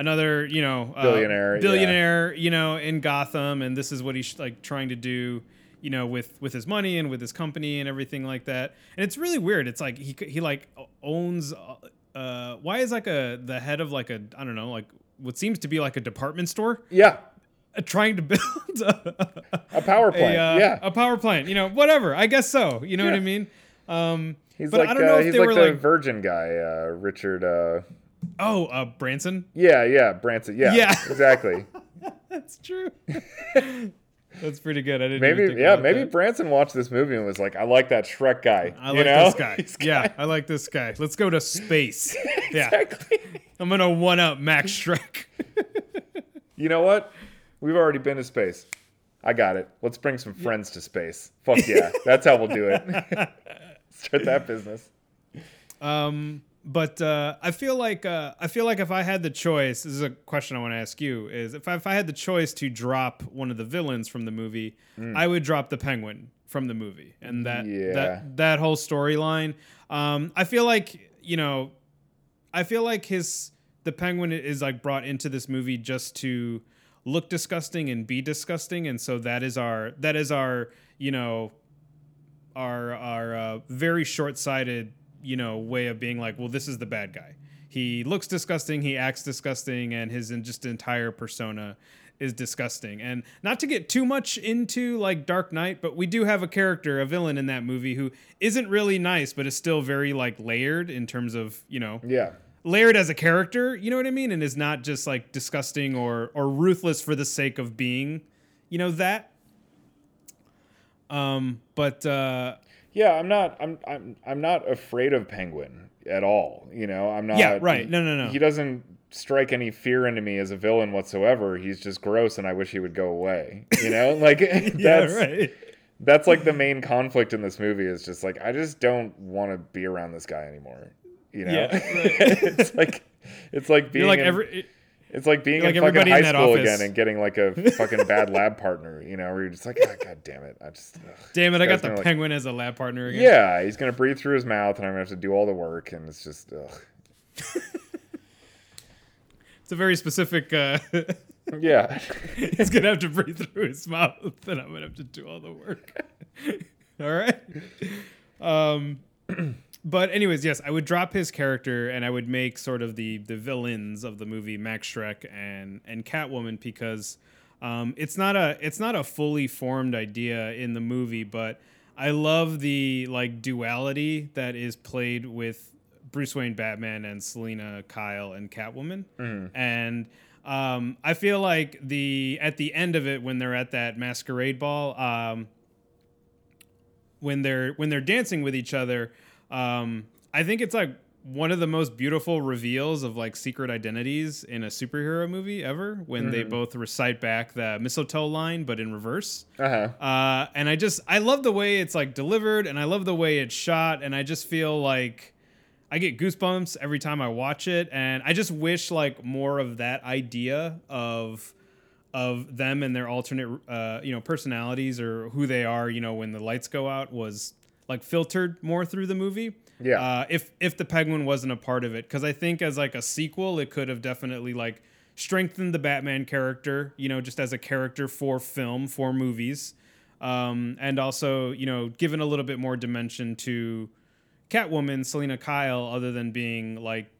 another, you know, uh, Billionaire, yeah. billionaire, you know, in Gotham, and this is what he's like trying to do. You know, with with his money and with his company and everything like that, and it's really weird. It's like he he like owns. Uh, why is like a the head of like a I don't know like what seems to be like a department store Yeah. uh, trying to build a, A power plant. a, uh, yeah. a power plant. You know, whatever. I guess so. You know what I mean? Um, he's but like I don't know uh, if he's they like were the like, virgin guy, uh, Richard uh oh, uh, Branson. Yeah, yeah, Branson. Yeah. Yeah. Exactly. That's true. That's pretty good. I didn't. Maybe yeah, maybe that. Branson watched this movie and was like, I like that Shreck guy. I you like know? this guy. Yeah, I like this guy. Let's go to space. Yeah, I'm gonna one up Max Shreck. You know what? We've already been to space. I got it. Let's bring some friends to space. Fuck yeah. That's how we'll do it. Start that business. Um, but uh, I feel like uh, I feel like if I had the choice, this is a question I want to ask you: is if I, if I had the choice to drop one of the villains from the movie, I would drop the Penguin from the movie, and that Yeah. that that whole storyline. Um, I feel like you know, I feel like his the Penguin is like brought into this movie just to look disgusting and be disgusting, and so that is our that is our you know our our uh, very short-sighted you know way of being like well this is the bad guy he looks disgusting he acts disgusting and his just entire persona is disgusting and not to get too much into like dark knight but we do have a character a villain in that movie who isn't really nice but is still very like layered in terms of you know Yeah. layered as a character, you know what I mean, and is not just like disgusting or or ruthless for the sake of being, you know that. Um, but uh, Yeah, I'm not I'm I'm I'm not afraid of Penguin at all. You know, I'm not Yeah, right. No, no, no. He doesn't strike any fear into me as a villain whatsoever. He's just gross and I wish he would go away. You know? Like that's yeah, right. that's like the main conflict in this movie is just like I just don't want to be around this guy anymore. You know? Yeah, right. it's like it's like being You're like in, every. It's like being you're in fucking high in school office. again and getting like a fucking bad lab partner, you know, where you're just like, oh, god damn it. I just ugh. Damn it! I got the like- penguin as a lab partner again. Yeah, he's gonna breathe through his mouth, and I'm gonna have to do all the work, and it's just, ugh. it's a very specific. Uh, yeah, he's gonna have to breathe through his mouth, and I'm gonna have to do all the work. all right. Um, but anyways, yes, I would drop his character, and I would make sort of the the villains of the movie Max Shreck and and Catwoman because um, it's not a it's not a fully formed idea in the movie, but I love the like duality that is played with Bruce Wayne Batman and Selina Kyle and Catwoman, Mm-hmm. and um, I feel like the at the end of it when they're at that masquerade ball, um, when they're when they're dancing with each other, um, I think it's like one of the most beautiful reveals of like secret identities in a superhero movie ever when they both recite back the mistletoe line but in reverse. Uh-huh. Uh, and I just I love the way it's like delivered, and I love the way it's shot, and I just feel like I get goosebumps every time I watch it, and I just wish like more of that idea of of them and their alternate uh, you know personalities or who they are, you know, when the lights go out was like filtered more through the movie. Yeah. Uh, if if the Penguin wasn't a part of it, because I think as like a sequel, it could have definitely like strengthened the Batman character, you know, just as a character for film for movies, um, and also you know given a little bit more dimension to Catwoman, Selina Kyle, other than being like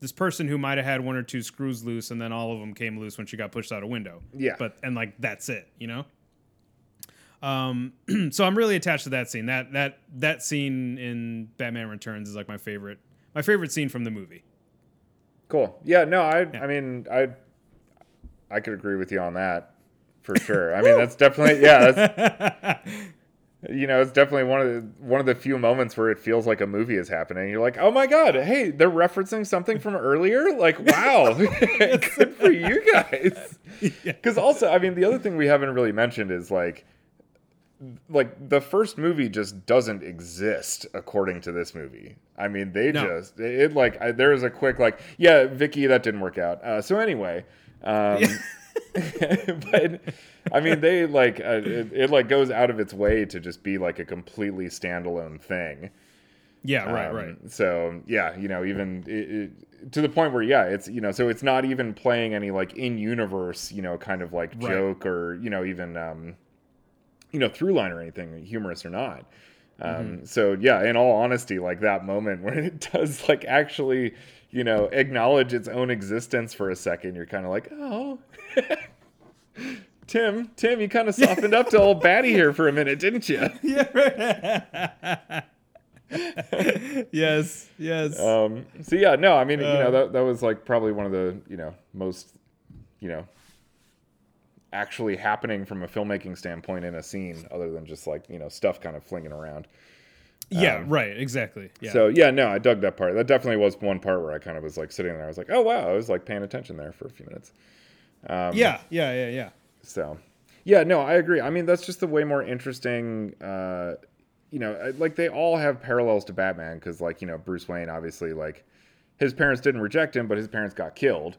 this person who might have had one or two screws loose, and then all of them came loose when she got pushed out a window. Yeah. but and like that's it, you know. Um, so I'm really attached to that scene. That that that scene in Batman Returns is like my favorite. My favorite scene from the movie. Cool. Yeah, no, I I mean, I I could agree with you on that for sure. I mean, that's definitely yeah, that's you know, it's definitely one of the one of the few moments where it feels like a movie is happening. You're like, "Oh my god, hey, they're referencing something from earlier?" Like, wow. Good for you guys. Cuz also, I mean, the other thing we haven't really mentioned is like like the first movie just doesn't exist according to this movie. I mean, they No. just it, like I, there was a quick like yeah, Vicki, that didn't work out. Uh, so anyway, um, but I mean, they like uh, it, it like goes out of its way to just be like a completely standalone thing. Yeah, right, Um, right. So yeah, you know, even it, it, to the point where yeah, it's you know, so it's not even playing any like in universe, you know, kind of like Right. joke or you know even um, you know through line or anything, humorous or not. Um, Mm-hmm. So yeah, in all honesty, like that moment when it does like actually, you know, acknowledge its own existence for a second, you're kind of like, oh. Tim, Tim, you kind of softened up to old Batty here for a minute, didn't you? Yeah. yes, yes. Um, so yeah, no, I mean, you know, Uh, that that was like probably one of the you know most, you know, actually happening from a filmmaking standpoint in a scene, other than just like you know stuff kind of flinging around. yeah, um, right. Exactly. Yeah. So yeah, no, I dug that part. That definitely was one part where I kind of was like sitting there. I was like, oh wow, I was like paying attention there for a few minutes. Um, yeah, yeah, yeah, yeah. So, yeah, no, I agree. I mean, that's just a way more interesting. Uh, you know, like they all have parallels to Batman because, like, you know, Bruce Wayne obviously, like, his parents didn't reject him, but his parents got killed.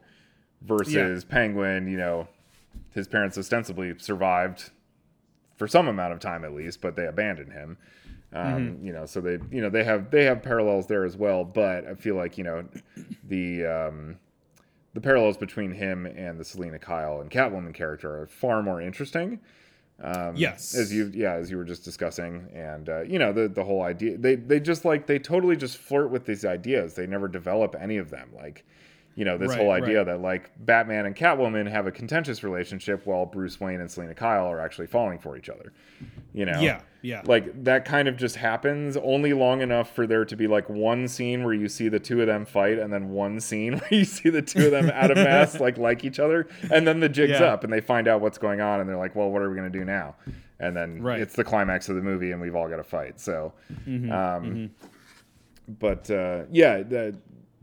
Versus Penguin, you know, his parents ostensibly survived for some amount of time at least, but they abandoned him. Um, You know, so they, you know, they have they have parallels there as well. But I feel like you know, the um, the parallels between him and the Selina Kyle and Catwoman character are far more interesting. Um, Yes. as you yeah, as you were just discussing, and uh, you know the the whole idea they they just like they totally just flirt with these ideas. They never develop any of them. Like you know this Right, whole idea right. that like Batman and Catwoman have a contentious relationship while Bruce Wayne and Selina Kyle are actually falling for each other. You know, Yeah, yeah. like that kind of just happens only long enough for there to be like one scene where you see the two of them fight and then one scene where you see the two of them out of mask like like each other and then the jig's Yeah. up and they find out what's going on and they're like well what are we going to do now and then Right. it's the climax of the movie and we've all got to fight so Mm-hmm, um but uh yeah the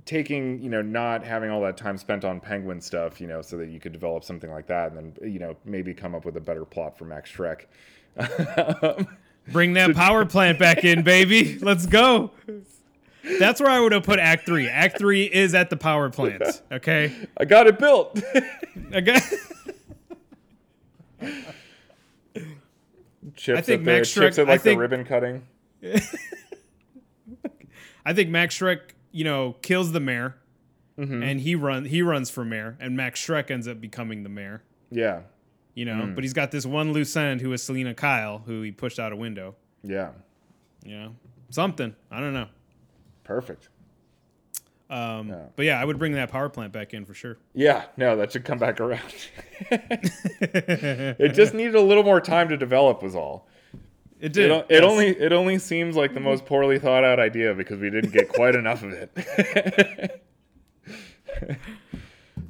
taking you know not having all that time spent on penguin stuff you know so that you could develop something like that and then you know maybe come up with a better plot for max shreck Bring that power plant back in, baby. Let's go. That's where I would have put Act Three. Act Three is at the power plant. Okay. i got it built I got- chips I think Max chips Shreck- at like think- the ribbon cutting I think Max Shreck, you know, kills the mayor, Mm-hmm. and he run he runs for mayor, and Max Shreck ends up becoming the mayor. yeah You know, Mm. but he's got this one loose end who is Selina Kyle, who he pushed out a window. yeah You know, something I don't know. perfect Um, Yeah. But yeah, I would bring that power plant back in for sure. Yeah, no, that should come back around. it just needed a little more time to develop, was all. It did. It, it yes. only it only seems like the most poorly thought out idea because we didn't get quite enough of it.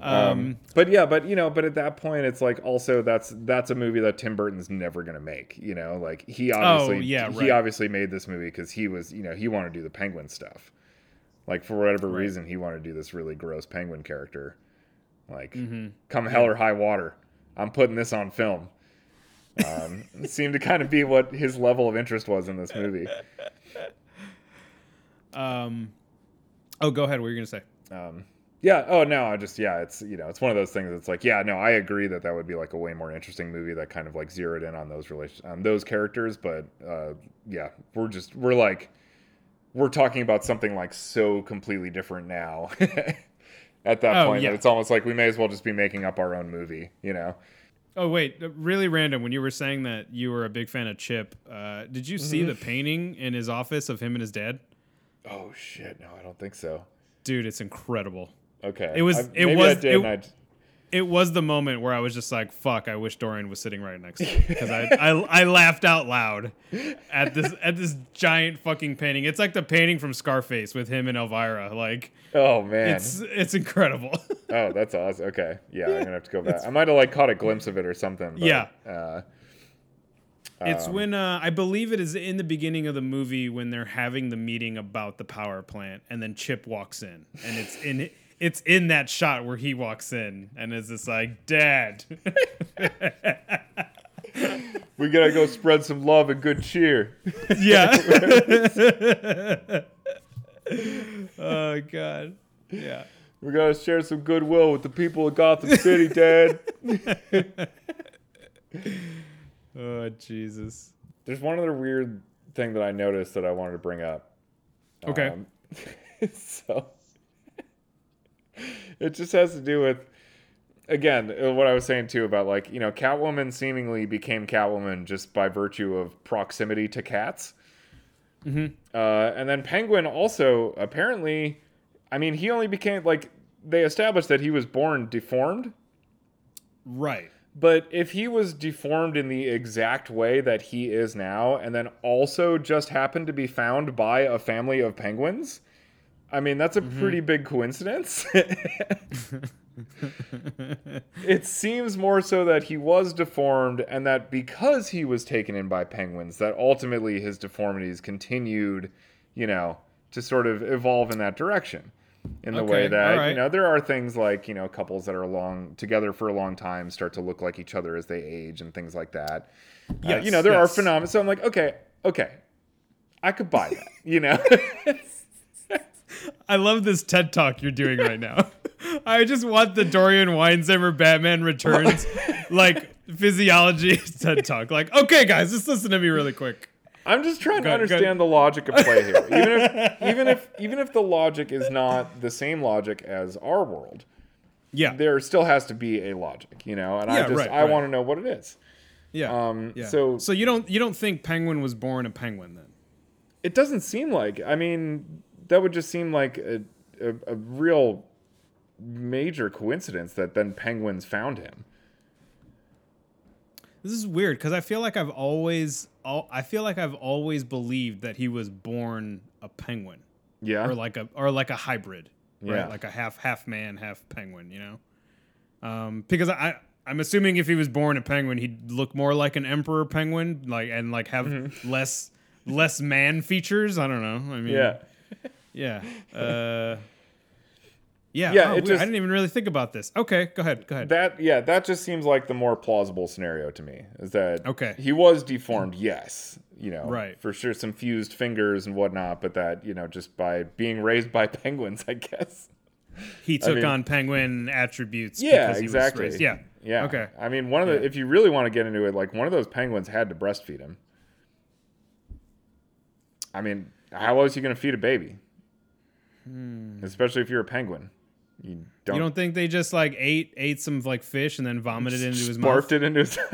Um, but yeah, but you know, but at that point, it's like also that's that's a movie that Tim Burton's never gonna make. You know, like he obviously Oh, yeah, he obviously made this movie because he was you know he wanted to do the penguin stuff. Like for whatever Right. reason, he wanted to do this really gross penguin character. Like, Mm-hmm. come hell or high water, I'm putting this on film. Um, seemed to kind of be what his level of interest was in this movie. um, oh, go ahead. What were you gonna say? Um, yeah. Oh no. I just yeah. It's you know it's one of those things. It's like yeah. No, I agree that that would be like a way more interesting movie that kind of like zeroed in on those relation on those characters. But uh, yeah, we're just we're like we're talking about something like so completely different now. At that Oh, point, yeah. that it's almost like we may as well just be making up our own movie. You know. Oh wait, uh, really random. When you were saying that you were a big fan of Chip, uh, did you see Mm-hmm. the painting in his office of him and his dad? Oh shit! No, I don't think so. Dude, it's incredible. Okay. It was- I- it was- it- It was the moment where I was just like, "Fuck!" I wish Dorian was sitting right next to me because I, I I laughed out loud at this at this giant fucking painting. It's like the painting from Scarface with him and Elvira. Like oh man. it's it's incredible. Oh, that's awesome. Okay, yeah, I'm gonna have to go back. I might have like caught a glimpse of it or something. But, Yeah. Uh, It's Um, when uh, I believe it is in the beginning of the movie when they're having the meeting about the power plant, and then Chip walks in, and it's in it's in that shot where he walks in, and it's just like, Dad. we gotta go spread some love and good cheer. yeah. oh God. Yeah. We gotta share some goodwill with the people of Gotham City, Dad. Oh Jesus. There's one other weird thing that I noticed that I wanted to bring up. Okay. Um, so it just has to do with again uh, what I was saying too about like you know Catwoman seemingly became Catwoman just by virtue of proximity to cats. Uh, and then Penguin also apparently, I mean, he only became like they established that he was born deformed. Right. But if he was deformed in the exact way that he is now, and then also just happened to be found by a family of penguins, I mean, that's a pretty big coincidence. it seems more so that he was deformed, and that because he was taken in by penguins, that ultimately his deformities continued, you know, to sort of evolve in that direction. In the way that, right. you know, there are things like, you know, couples that are long together for a long time start to look like each other as they age and things like that. Uh, you know, there are phenomena. So I'm like, okay, okay. I could buy that, you know? I love this TED talk you're doing right now. I just want the Dorian Weinzimmer Batman Returns like physiology TED talk. Like, okay, guys, just listen to me really quick. I'm just trying to Go- go- understand the logic of play here. Even if even if even if the logic is not the same logic as our world, Yeah. there still has to be a logic, you know. And I just right, I right. want to know what it is. Yeah. Um, yeah. so- so you don't you don't think Penguin was born a penguin then? It doesn't seem like. I mean, that would just seem like a a, a real major coincidence that then penguins found him. This is weird because I feel like I've always al- I feel like I've always believed that he was born a penguin Yeah. or like a or like a hybrid, right? Yeah. Like a half half man, half penguin, you know? Um, because I I'm assuming if he was born a penguin, he'd look more like an emperor penguin, like and like have Mm-hmm. less less man features. I don't know. I mean, yeah. yeah. Uh, yeah, Yeah, oh, just- I didn't even really think about this. Okay, go ahead. Go ahead. That yeah, that just seems like the more plausible scenario to me. Is that Okay. He was deformed, yes, you know, Right. for sure, some fused fingers and whatnot, but that you know, just by being raised by penguins, I guess. he took mean- on penguin attributes. Yeah, because he exactly. raised- Yeah. yeah. Okay. I mean, one of the Yeah. if you really want to get into it, like one of those penguins had to breastfeed him. I mean, how else are you going to feed a baby? Especially if you're a penguin, you don't. Hmm. You don't think they just like ate ate some like fish and then vomited it into his mouth? barfed it into his.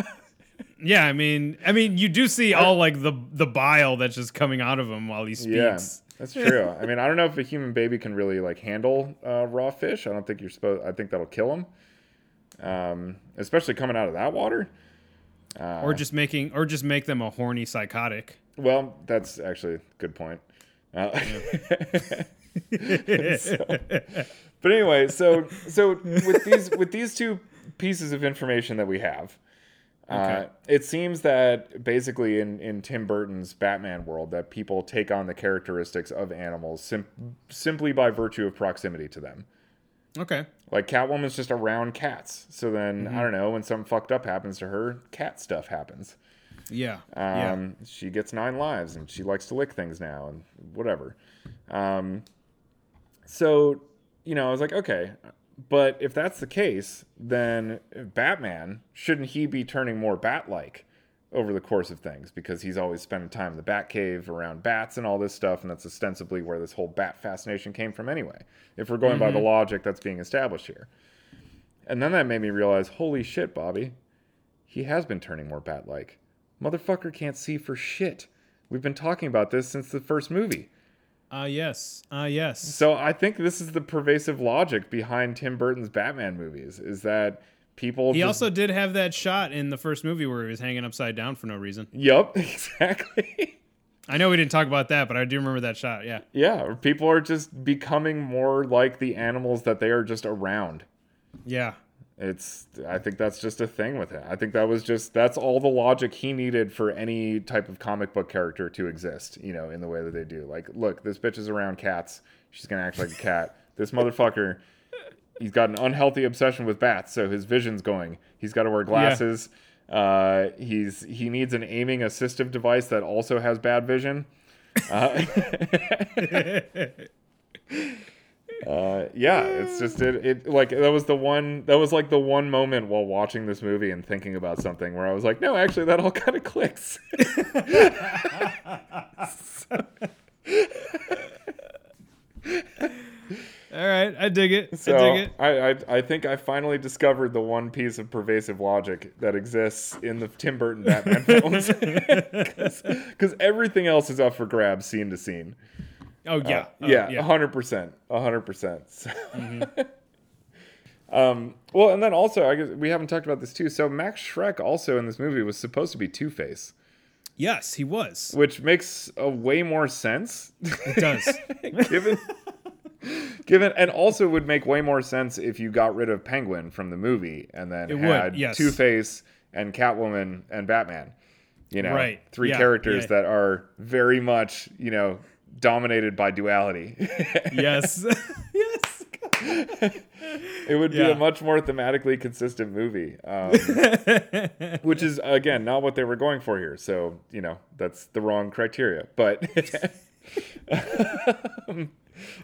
Yeah, I mean, I mean, you do see all like the the bile that's just coming out of him while he speaks. Yeah, that's true. I mean, I don't know if a human baby can really like handle uh, raw fish. I don't think you're supposed. I think that'll kill him, um, especially coming out of that water. Uh, or just making, or just make them a horny psychotic. Well, that's actually a good point. Uh, so- but anyway, so so with these with these two pieces of information that we have, uh, it seems that basically in in Tim Burton's Batman world, that people take on the characteristics of animals sim- simply by virtue of proximity to them. Okay. Like Catwoman's just around cats, so then I don't know when something fucked up happens to her, cat stuff happens. Yeah. yeah. Um, She gets nine lives and she likes to lick things now and whatever. Um, so, you know, I was like, okay, but if that's the case, then Batman, shouldn't he be turning more bat like over the course of things? Because he's always spending time in the bat cave around bats and all this stuff, and that's ostensibly where this whole bat fascination came from anyway, if we're going by the logic that's being established here. And then that made me realize, holy shit, Bobby, he has been turning more bat like. Motherfucker can't see for shit. We've been talking about this since the first movie. Uh yes. Uh yes. So I think this is the pervasive logic behind Tim Burton's Batman movies is that people He just, also did have that shot in the first movie where he was hanging upside down for no reason. Yup, exactly. I know we didn't talk about that, but I do remember that shot. Yeah. yeah, people are just becoming more like the animals that they are just around. Yeah. It's I think that's just a thing with it. I think that was just that's all the logic he needed for any type of comic book character to exist, you know, in the way that they do. Like, look, this bitch is around cats. She's gonna act like a cat. This motherfucker, he's got an unhealthy obsession with bats, so his vision's going. He's got to wear glasses. Uh, he's he needs an aiming assistive device that also has bad vision. Uh, uh, yeah, it's just it, it like that was the one that was like the one moment while watching this movie and thinking about something where I was like, no, actually, that all kind of clicks. All right. I dig it. So I dig it. I, I I think I finally discovered the one piece of pervasive logic that exists in the Tim Burton Batman films, because everything else is up for grabs scene to scene. Oh yeah. Oh, yeah, hundred percent, hundred percent. Um, well, and then also, I guess we haven't talked about this too. So Max Shreck also in this movie was supposed to be Two Face, Yes, he was. which makes a way more sense It does. given. Given and also would make way more sense if you got rid of Penguin from the movie and then It had yes. Two Face and Catwoman and Batman. You know, Right, three yeah, characters yeah. that are very much you know dominated by duality. yes. yes. It would be Yeah. a much more thematically consistent movie, um, which is again not what they were going for here. So you know that's the wrong criteria. But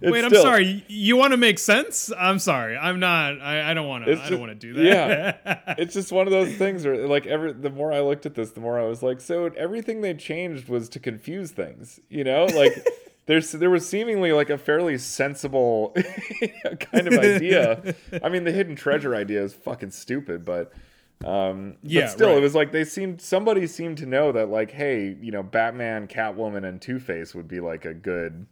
Wait, I'm still- sorry. You want to make sense? I'm sorry. I'm not. I, I don't want to. I don't want to do that. yeah. It's just one of those things where, like, every the more I looked at this, the more I was like, so everything they changed was to confuse things, you know, like. There's, there was seemingly like a fairly sensible kind of idea. I mean, the hidden treasure idea is fucking stupid, but um, Yeah, but still, right. it was like they seemed somebody seemed to know that like, hey, you know, Batman, Catwoman, and Two Face would be like a good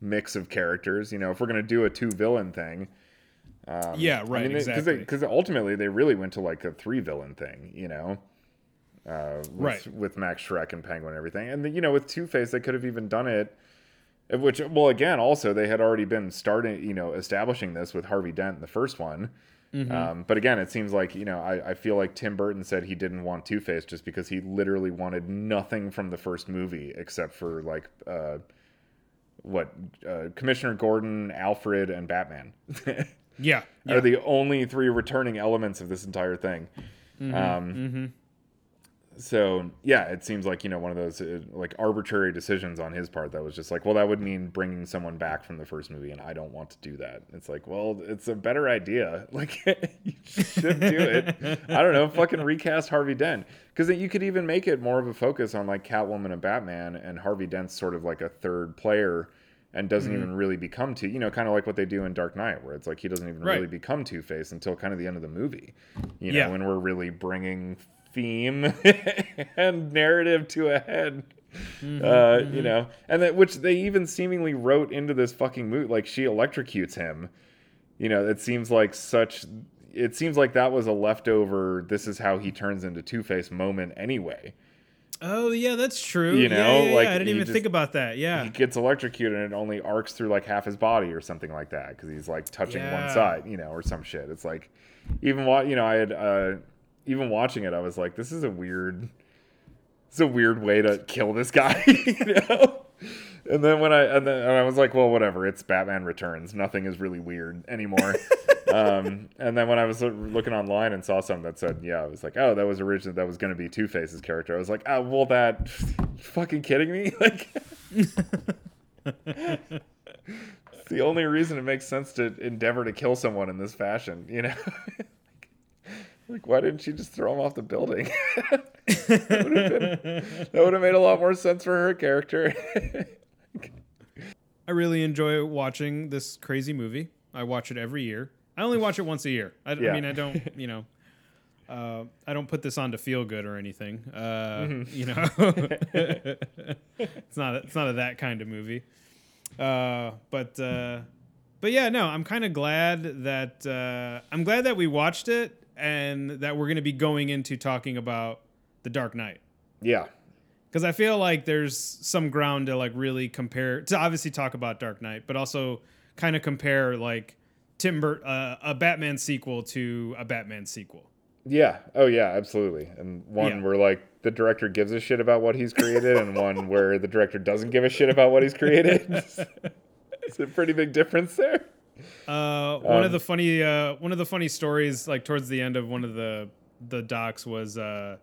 mix of characters. You know, if we're gonna do a two villain thing, yeah. Right. exactly. because ultimately they really went to like a three villain thing, you know, uh, with, Right. with Max Shreck and Penguin and everything, and you know with Two Face they could have even done it, which well again also they had already been starting you know establishing this with Harvey Dent in the first one. Mm-hmm. Um, but again, it seems like you know I, I feel like Tim Burton said he didn't want Two Face just because he literally wanted nothing from the first movie except for like uh, what uh, Commissioner Gordon, Alfred, and Batman. yeah. yeah. are the only three returning elements of this entire thing. um, So yeah, it seems like you know one of those uh, like arbitrary decisions on his part that was just like, well, that would mean bringing someone back from the first movie, and I don't want to do that. It's like, well, it's a better idea. Like you should do it. I don't know, fucking recast Harvey Dent because you could even make it more of a focus on like Catwoman and Batman, and Harvey Dent's sort of like a third player. And doesn't even really become two, you know, kind of like what they do in Dark Knight, where it's like he doesn't even Right. really become Two Face until kind of the end of the movie, you Yeah. know, when we're really bringing theme and narrative to a head. uh, You know, and that which they even seemingly wrote into this fucking movie, like she electrocutes him. You know, it seems like such. it seems like that was a leftover. This is how he turns into Two Face moment anyway. Oh yeah, that's true. You know, yeah, yeah, like, I didn't even just- think about that. Yeah, he gets electrocuted and it only arcs through like half his body or something like that because he's like touching one side, you know, or some shit. It's like even wa- you know, I had uh, even watching it, I was like, this is a weird, it's a weird way to kill this guy, you know. And then when I and then and I was like, well, whatever. It's Batman Returns. Nothing is really weird anymore. um, and then when I was looking online and saw something that said, yeah, I was like, oh, that was originally that was going to be Two Face's character. I was like, oh, well, that fucking kidding me? Like, it's the only reason it makes sense to endeavor to kill someone in this fashion, you know. Like, why didn't she just throw him off the building? that would have been that would have made a lot more sense for her character. I really enjoy watching this crazy movie. I watch it every year. I only watch it once a year. I, I mean, I don't, you know, uh, I don't put this on to feel good or anything. Uh, Mm-hmm. You know, it's not it's not a that kind of movie. Uh, but uh, but yeah, no, I'm kind of glad that uh, I'm glad that we watched it and that we're going to be going into talking about the Dark Knight yeah, because I feel like there's some ground to like really compare to obviously talk about Dark Knight, but also kind of compare like Tim Burt uh, a Batman sequel to a Batman sequel. yeah, oh yeah, absolutely. And one Yeah. where like the director gives a shit about what he's created, and one where the director doesn't give a shit about what he's created. it's a pretty big difference there. Uh, one of Um, the funny uh, one of the funny stories like towards the end of one of the the docs was uh,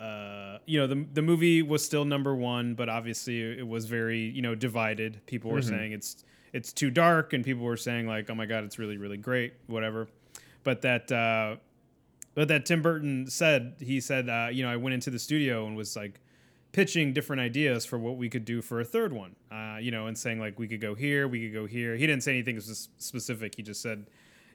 uh, you know the the movie was still number one, but obviously it was very you know divided. People were saying it's it's too dark, and people were saying like, oh my god, it's really really great, whatever. But that uh, but that Tim Burton said he said uh, you know I went into the studio and was like pitching different ideas for what we could do for a third one. Uh, you know, and saying like we could go here, we could go here. He didn't say anything specific. He just said,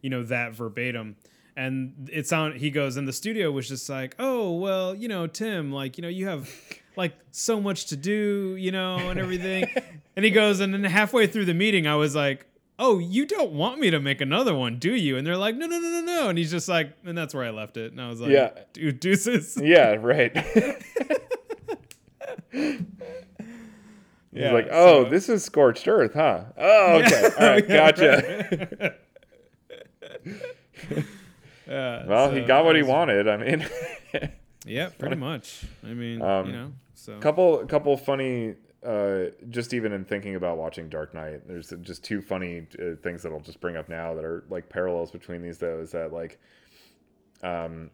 you know, that verbatim. And it sound he goes, and the studio was just like, oh well, you know, Tim, like you know, you have like so much to do, you know, and everything. and he goes, and then halfway through the meeting, I was like. Oh, you don't want me to make another one, do you? And they're like, no, no, no, no, no. And he's just like, and that's where I left it. And I was like, Yeah. dude, deuces. Yeah, right. He's Yeah, like, oh, so- this is scorched earth, huh? Oh, okay, all right, gotcha. Yeah, well, he got what that he wanted. I mean, Yeah, pretty much. I mean, Um, you know, so a couple a couple funny uh just even in thinking about watching dark knight there's just two funny uh, things that i'll just bring up now that are like parallels between these though is that like um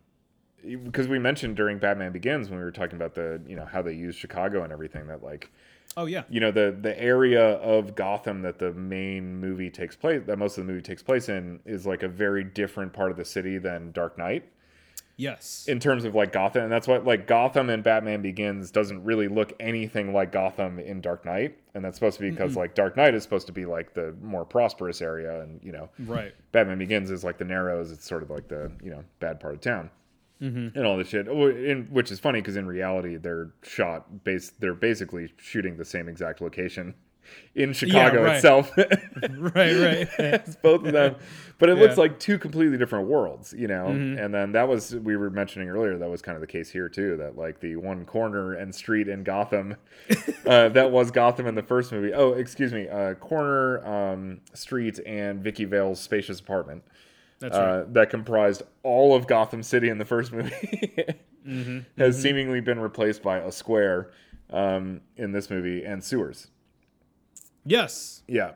because we mentioned during batman begins when we were talking about the you know how they use chicago and everything that like oh yeah, you know the the area of Gotham that the main movie takes place that most of the movie takes place in is like a very different part of the city than Dark Knight. Yes, in terms of like Gotham and that's what like Gotham and Batman Begins doesn't really look anything like Gotham in Dark Knight and that's supposed to be because like Dark Knight is supposed to be like the more prosperous area and you know right, Batman Begins is like the Narrows it's sort of like the you know bad part of town and all this shit. Oh, in, which is funny because in reality, they're shot base. They're basically shooting the same exact location in Chicago right. itself. right, right. both of them, but it looks like two completely different worlds, you know. And then that was we were mentioning earlier. That was kind of the case here too. That like the one corner and street in Gotham, uh, that was Gotham in the first movie. Oh, excuse me, uh, corner, um, street, and Vicki Vale's spacious apartment That's right. uh, that comprised all of Gotham City in the first movie has seemingly been replaced by a square um, in this movie and sewers. Yes, Yeah.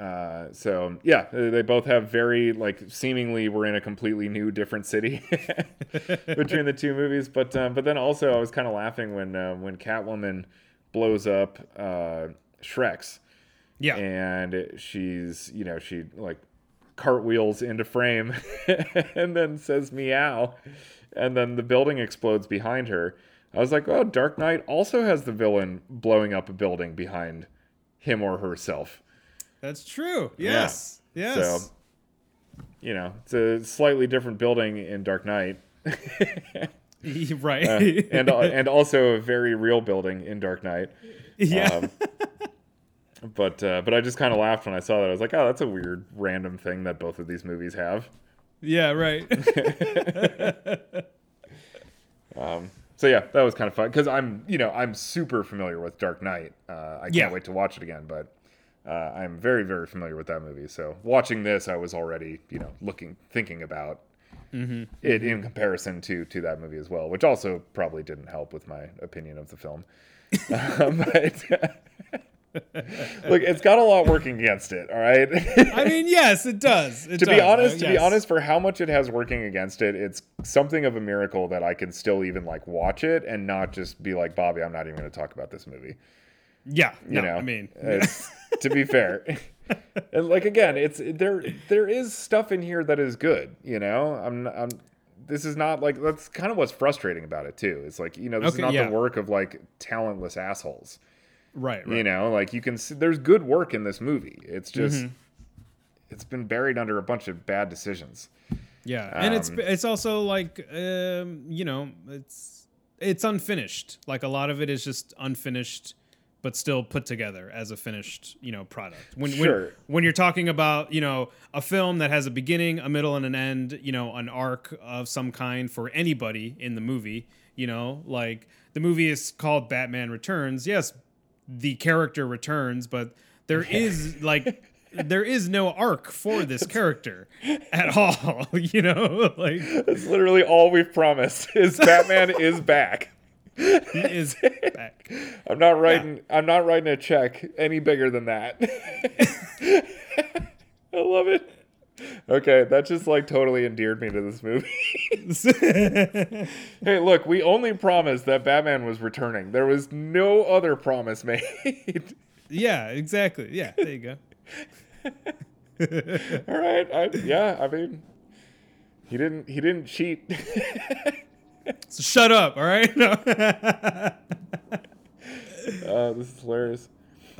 Uh, so yeah, they they both have very like seemingly we're in a completely new different city between the two movies. But um, but then also I was kind of laughing when uh, when Catwoman blows up uh, Shreck's yeah, and she's you know she like cartwheels into frame and then says meow. And then the building explodes behind her. I was like oh dark knight also has the villain blowing up a building behind him or herself. That's true. Yes, yes. so you know it's a slightly different building in dark knight. Right. uh, and and also a very real building in dark knight. Yeah, um, but uh, but I just kind of laughed when I saw that. I was like, oh, that's a weird random thing that both of these movies have. Yeah, right. Um, so yeah, that was kind of fun because I'm, you know, I'm super familiar with Dark Knight. Uh, I can't Yeah. wait to watch it again, but uh, I'm very, very familiar with that movie. So watching this, I was already, you know, looking, thinking about Mm-hmm. it in comparison to to that movie as well, which also probably didn't help with my opinion of the film. um, but look, it's got a lot working against it. All right. I mean, yes, it does. It to be honest, Uh, to be honest, for how much it has working against it, it's something of a miracle that I can still even like watch it and not just be like, Bobby, I'm not even going to talk about this movie. yeah. You No, know, I mean, to be fair, and like again, it's there. There is stuff in here that is good. You know, I'm, I'm. This is not like that's kind of what's frustrating about it too. It's like you know, this Okay, is not yeah. the work of like talentless assholes. Right, right. You know, like you can see there's good work in this movie. It's just Mm-hmm. it's been buried under a bunch of bad decisions. Yeah, and it's Um, it's also like um, you know it's it's unfinished. Like a lot of it is just unfinished, but still put together as a finished you know product. When Sure. when when you're talking about you know a film that has a beginning, a middle, and an end, you know an arc of some kind for anybody in the movie. You know, like the movie is called Batman Returns. Yes, the character returns, but there is like. There is no arc for this character at all, you know. Like That's literally all we've promised is Batman is back. he is back. I'm not writing I'm not writing a check any bigger than that. I love it. Okay, that just like totally endeared me to this movie. hey, look, we only promised that Batman was returning. There was no other promise made. yeah, exactly. Yeah, there you go. All right. I, yeah, I mean he didn't he didn't cheat. So shut up, all right? No. uh, this is hilarious.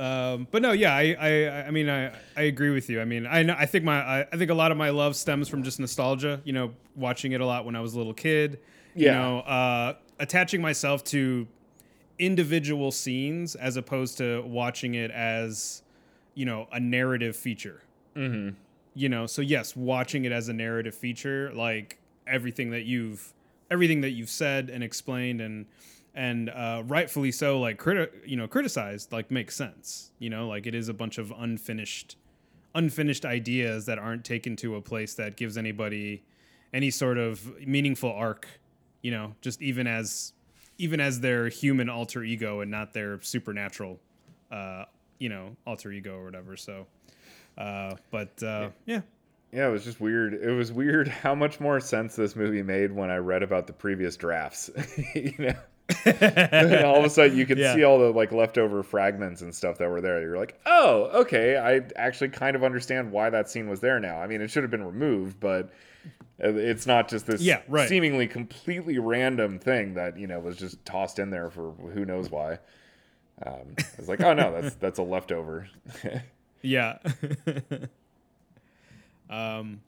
Um, but no, yeah, I, I, I mean, I, I agree with you. I mean, I, I think my, I, I think a lot of my love stems from just nostalgia. You know, watching it a lot when I was a little kid. Yeah. You know, uh, attaching myself to individual scenes as opposed to watching it as, you know, a narrative feature. Mm-hmm. you know so yes watching it as a narrative feature like everything that you've everything that you've said and explained and and uh, rightfully so like criti- you know criticized like makes sense you know like it is a bunch of unfinished unfinished ideas that aren't taken to a place that gives anybody any sort of meaningful arc you know just even as even as their human alter ego and not their supernatural uh you know alter ego or whatever so uh but uh yeah Yeah, it was just weird. It was weird how much more sense this movie made when I read about the previous drafts. you know, and all of a sudden you could Yeah. see all the like leftover fragments and stuff that were there. You're like, oh, okay, I actually kind of understand why that scene was there now. I mean, it should have been removed, but uh, it's not just this Yeah, right. seemingly completely random thing that you know was just tossed in there for who knows why. Um, I was like, oh no, that's that's a leftover. Yeah. um,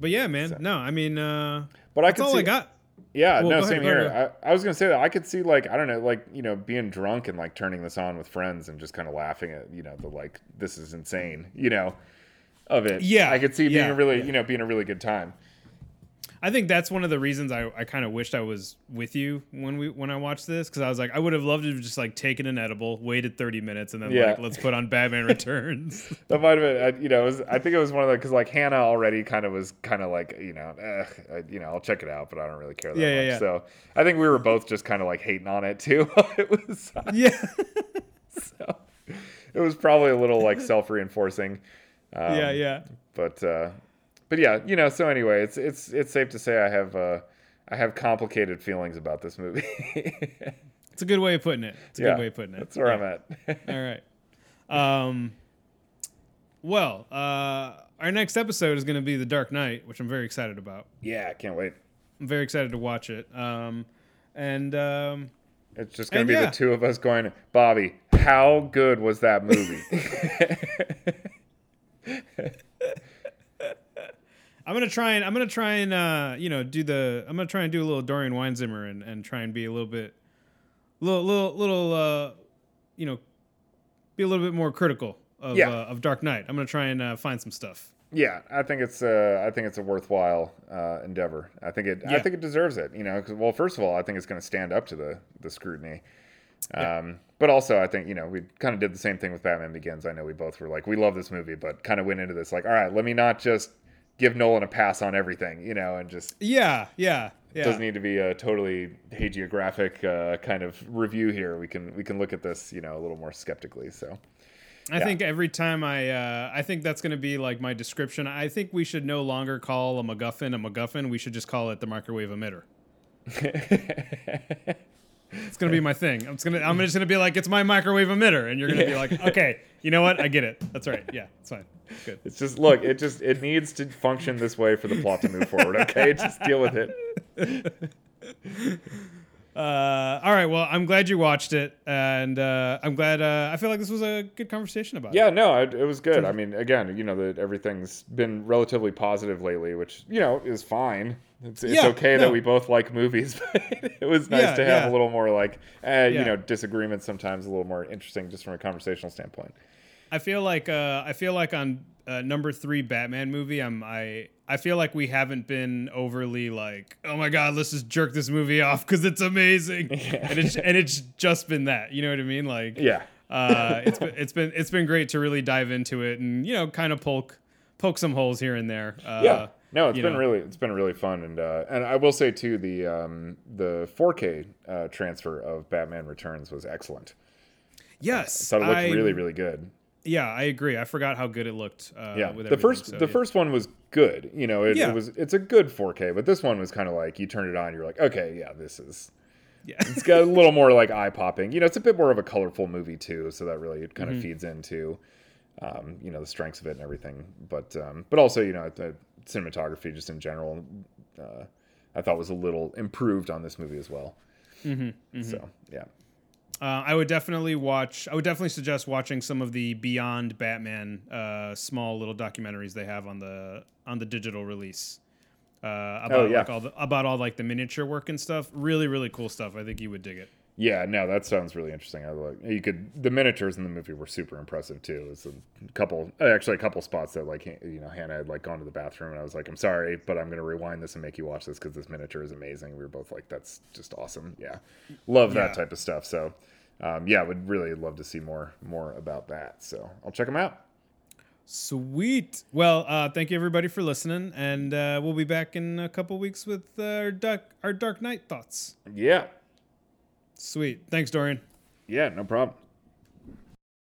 but yeah, man. No, I mean, uh, But I could all see, I got. Yeah, Well, no, same ahead, here. I, I was gonna say that I could see like I don't know, like you know, being drunk and like turning this on with friends and just kind of laughing at you know the like this is insane, you know, of it. Yeah, I could see being yeah, a really yeah. you know being a really good time. I think that's one of the reasons I, I kind of wished I was with you when we when I watched this because I was like I would have loved to have just like taken an edible, waited thirty minutes, and then Yeah. like let's put on Batman Returns. That might have been, I, you know, it was, I think it was one of the because like Hannah already kind of was kind of like you know, eh, I, you know, I'll check it out, but I don't really care that Yeah, much. yeah, yeah. So I think we were both just kind of like hating on it too. it was, yeah. so, it was probably a little like self reinforcing. Um, yeah, yeah. but uh, but yeah, you know. So anyway, it's it's it's safe to say I have uh, I have complicated feelings about this movie. It's a good way of putting it. It's a yeah, good way of putting it. That's where Yeah. I'm at. All right. Um, well, uh, our next episode is going to be The Dark Knight, which I'm very excited about. yeah, I can't wait. I'm very excited to watch it. Um, and um, It's just gonna be yeah. the two of us going, Bobby. How good was that movie? I'm gonna try and I'm gonna try and uh, you know do the I'm gonna try and do a little Dorian Weinzimmer and, and try and be a little bit, little little little uh, you know, be a little bit more critical of Yeah. uh, of Dark Knight. I'm gonna try and uh, find some stuff. Yeah, I think it's uh, I think it's a worthwhile uh, endeavor. I think it I think it deserves it. You know, 'cause- well, first of all, I think it's going to stand up to the the scrutiny. Um, But also, I think you know we kind of did the same thing with Batman Begins. I know we both were like, we love this movie, but kind of went into this like, all right, let me not just give Nolan a pass on everything, you know, and just Yeah, yeah, yeah. it doesn't need to be a totally hagiographic uh, kind of review here. We can we can look at this, you know, a little more skeptically. So I Yeah. think every time I, uh, I think that's going to be like my description. I think we should no longer call a MacGuffin a MacGuffin. We should just call it the microwave emitter. It's gonna be my thing. I'm just gonna, I'm just gonna be like, it's my microwave emitter, and you're gonna be like, okay, you know what? I get it. That's right. Yeah, it's fine. Good. It's just look, it just it needs to function this way for the plot to move forward. Okay, just deal with it. Uh, all right. Well, I'm glad you watched it, and uh, I'm glad. Uh, I feel like this was a good conversation about it. Yeah, no, it, it was good. I mean, again, you know, that everything's been relatively positive lately, which you know is fine. It's, it's Yeah, okay no. that we both like movies, but it was nice Yeah, to have yeah. a little more like, eh, you know, disagreements sometimes a little more interesting just from a conversational standpoint. I feel like uh, I feel like on uh, number three Batman movie, I'm I I feel like we haven't been overly like, oh my god, let's just jerk this movie off because it's amazing, and it's and it's just been that. You know what I mean? Like, Yeah, uh, it's been it's been it's been great to really dive into it and you know kind of poke poke some holes here and there. Uh, yeah. No, it's been know. really it's been really fun, and uh, and I will say too the um, the 4K uh, transfer of Batman Returns was excellent. Yes, I thought it looked I- really really good. Yeah, I agree. I forgot how good it looked. Uh, yeah the first so, the yeah. first one was good you know it, Yeah. it was it's a good 4k but this one was kind of like you turn it on you're like okay yeah this is Yeah. it's got a little more like eye popping you know it's a bit more of a colorful movie too so that really kind Mm-hmm. of feeds into um, you know the strengths of it and everything but um, but also you know the cinematography just in general uh, i thought was a little improved on this movie as well Mm-hmm, so yeah Uh, I would definitely watch. I would definitely suggest watching some of the Beyond Batman uh, small little documentaries they have on the on the digital release. Uh, about Oh, yeah. like all the about all like the miniature work and stuff. Really, really cool stuff. I think you would dig it. Yeah, no, that sounds really interesting. I like you could the miniatures in the movie were super impressive too. It's a couple, actually a couple spots that like you know Hannah had like gone to the bathroom and I was like, I'm sorry, but I'm gonna rewind this and make you watch this because this miniature is amazing. We were both like, that's just awesome. Yeah, love that Yeah. type of stuff. So, um, yeah, would really love to see more more about that. So I'll check them out. Sweet. Well, uh, thank you everybody for listening, and uh, we'll be back in a couple weeks with uh, our dark our Dark Knight thoughts. Yeah, Sweet. Thanks, Dorian. yeah, no problem.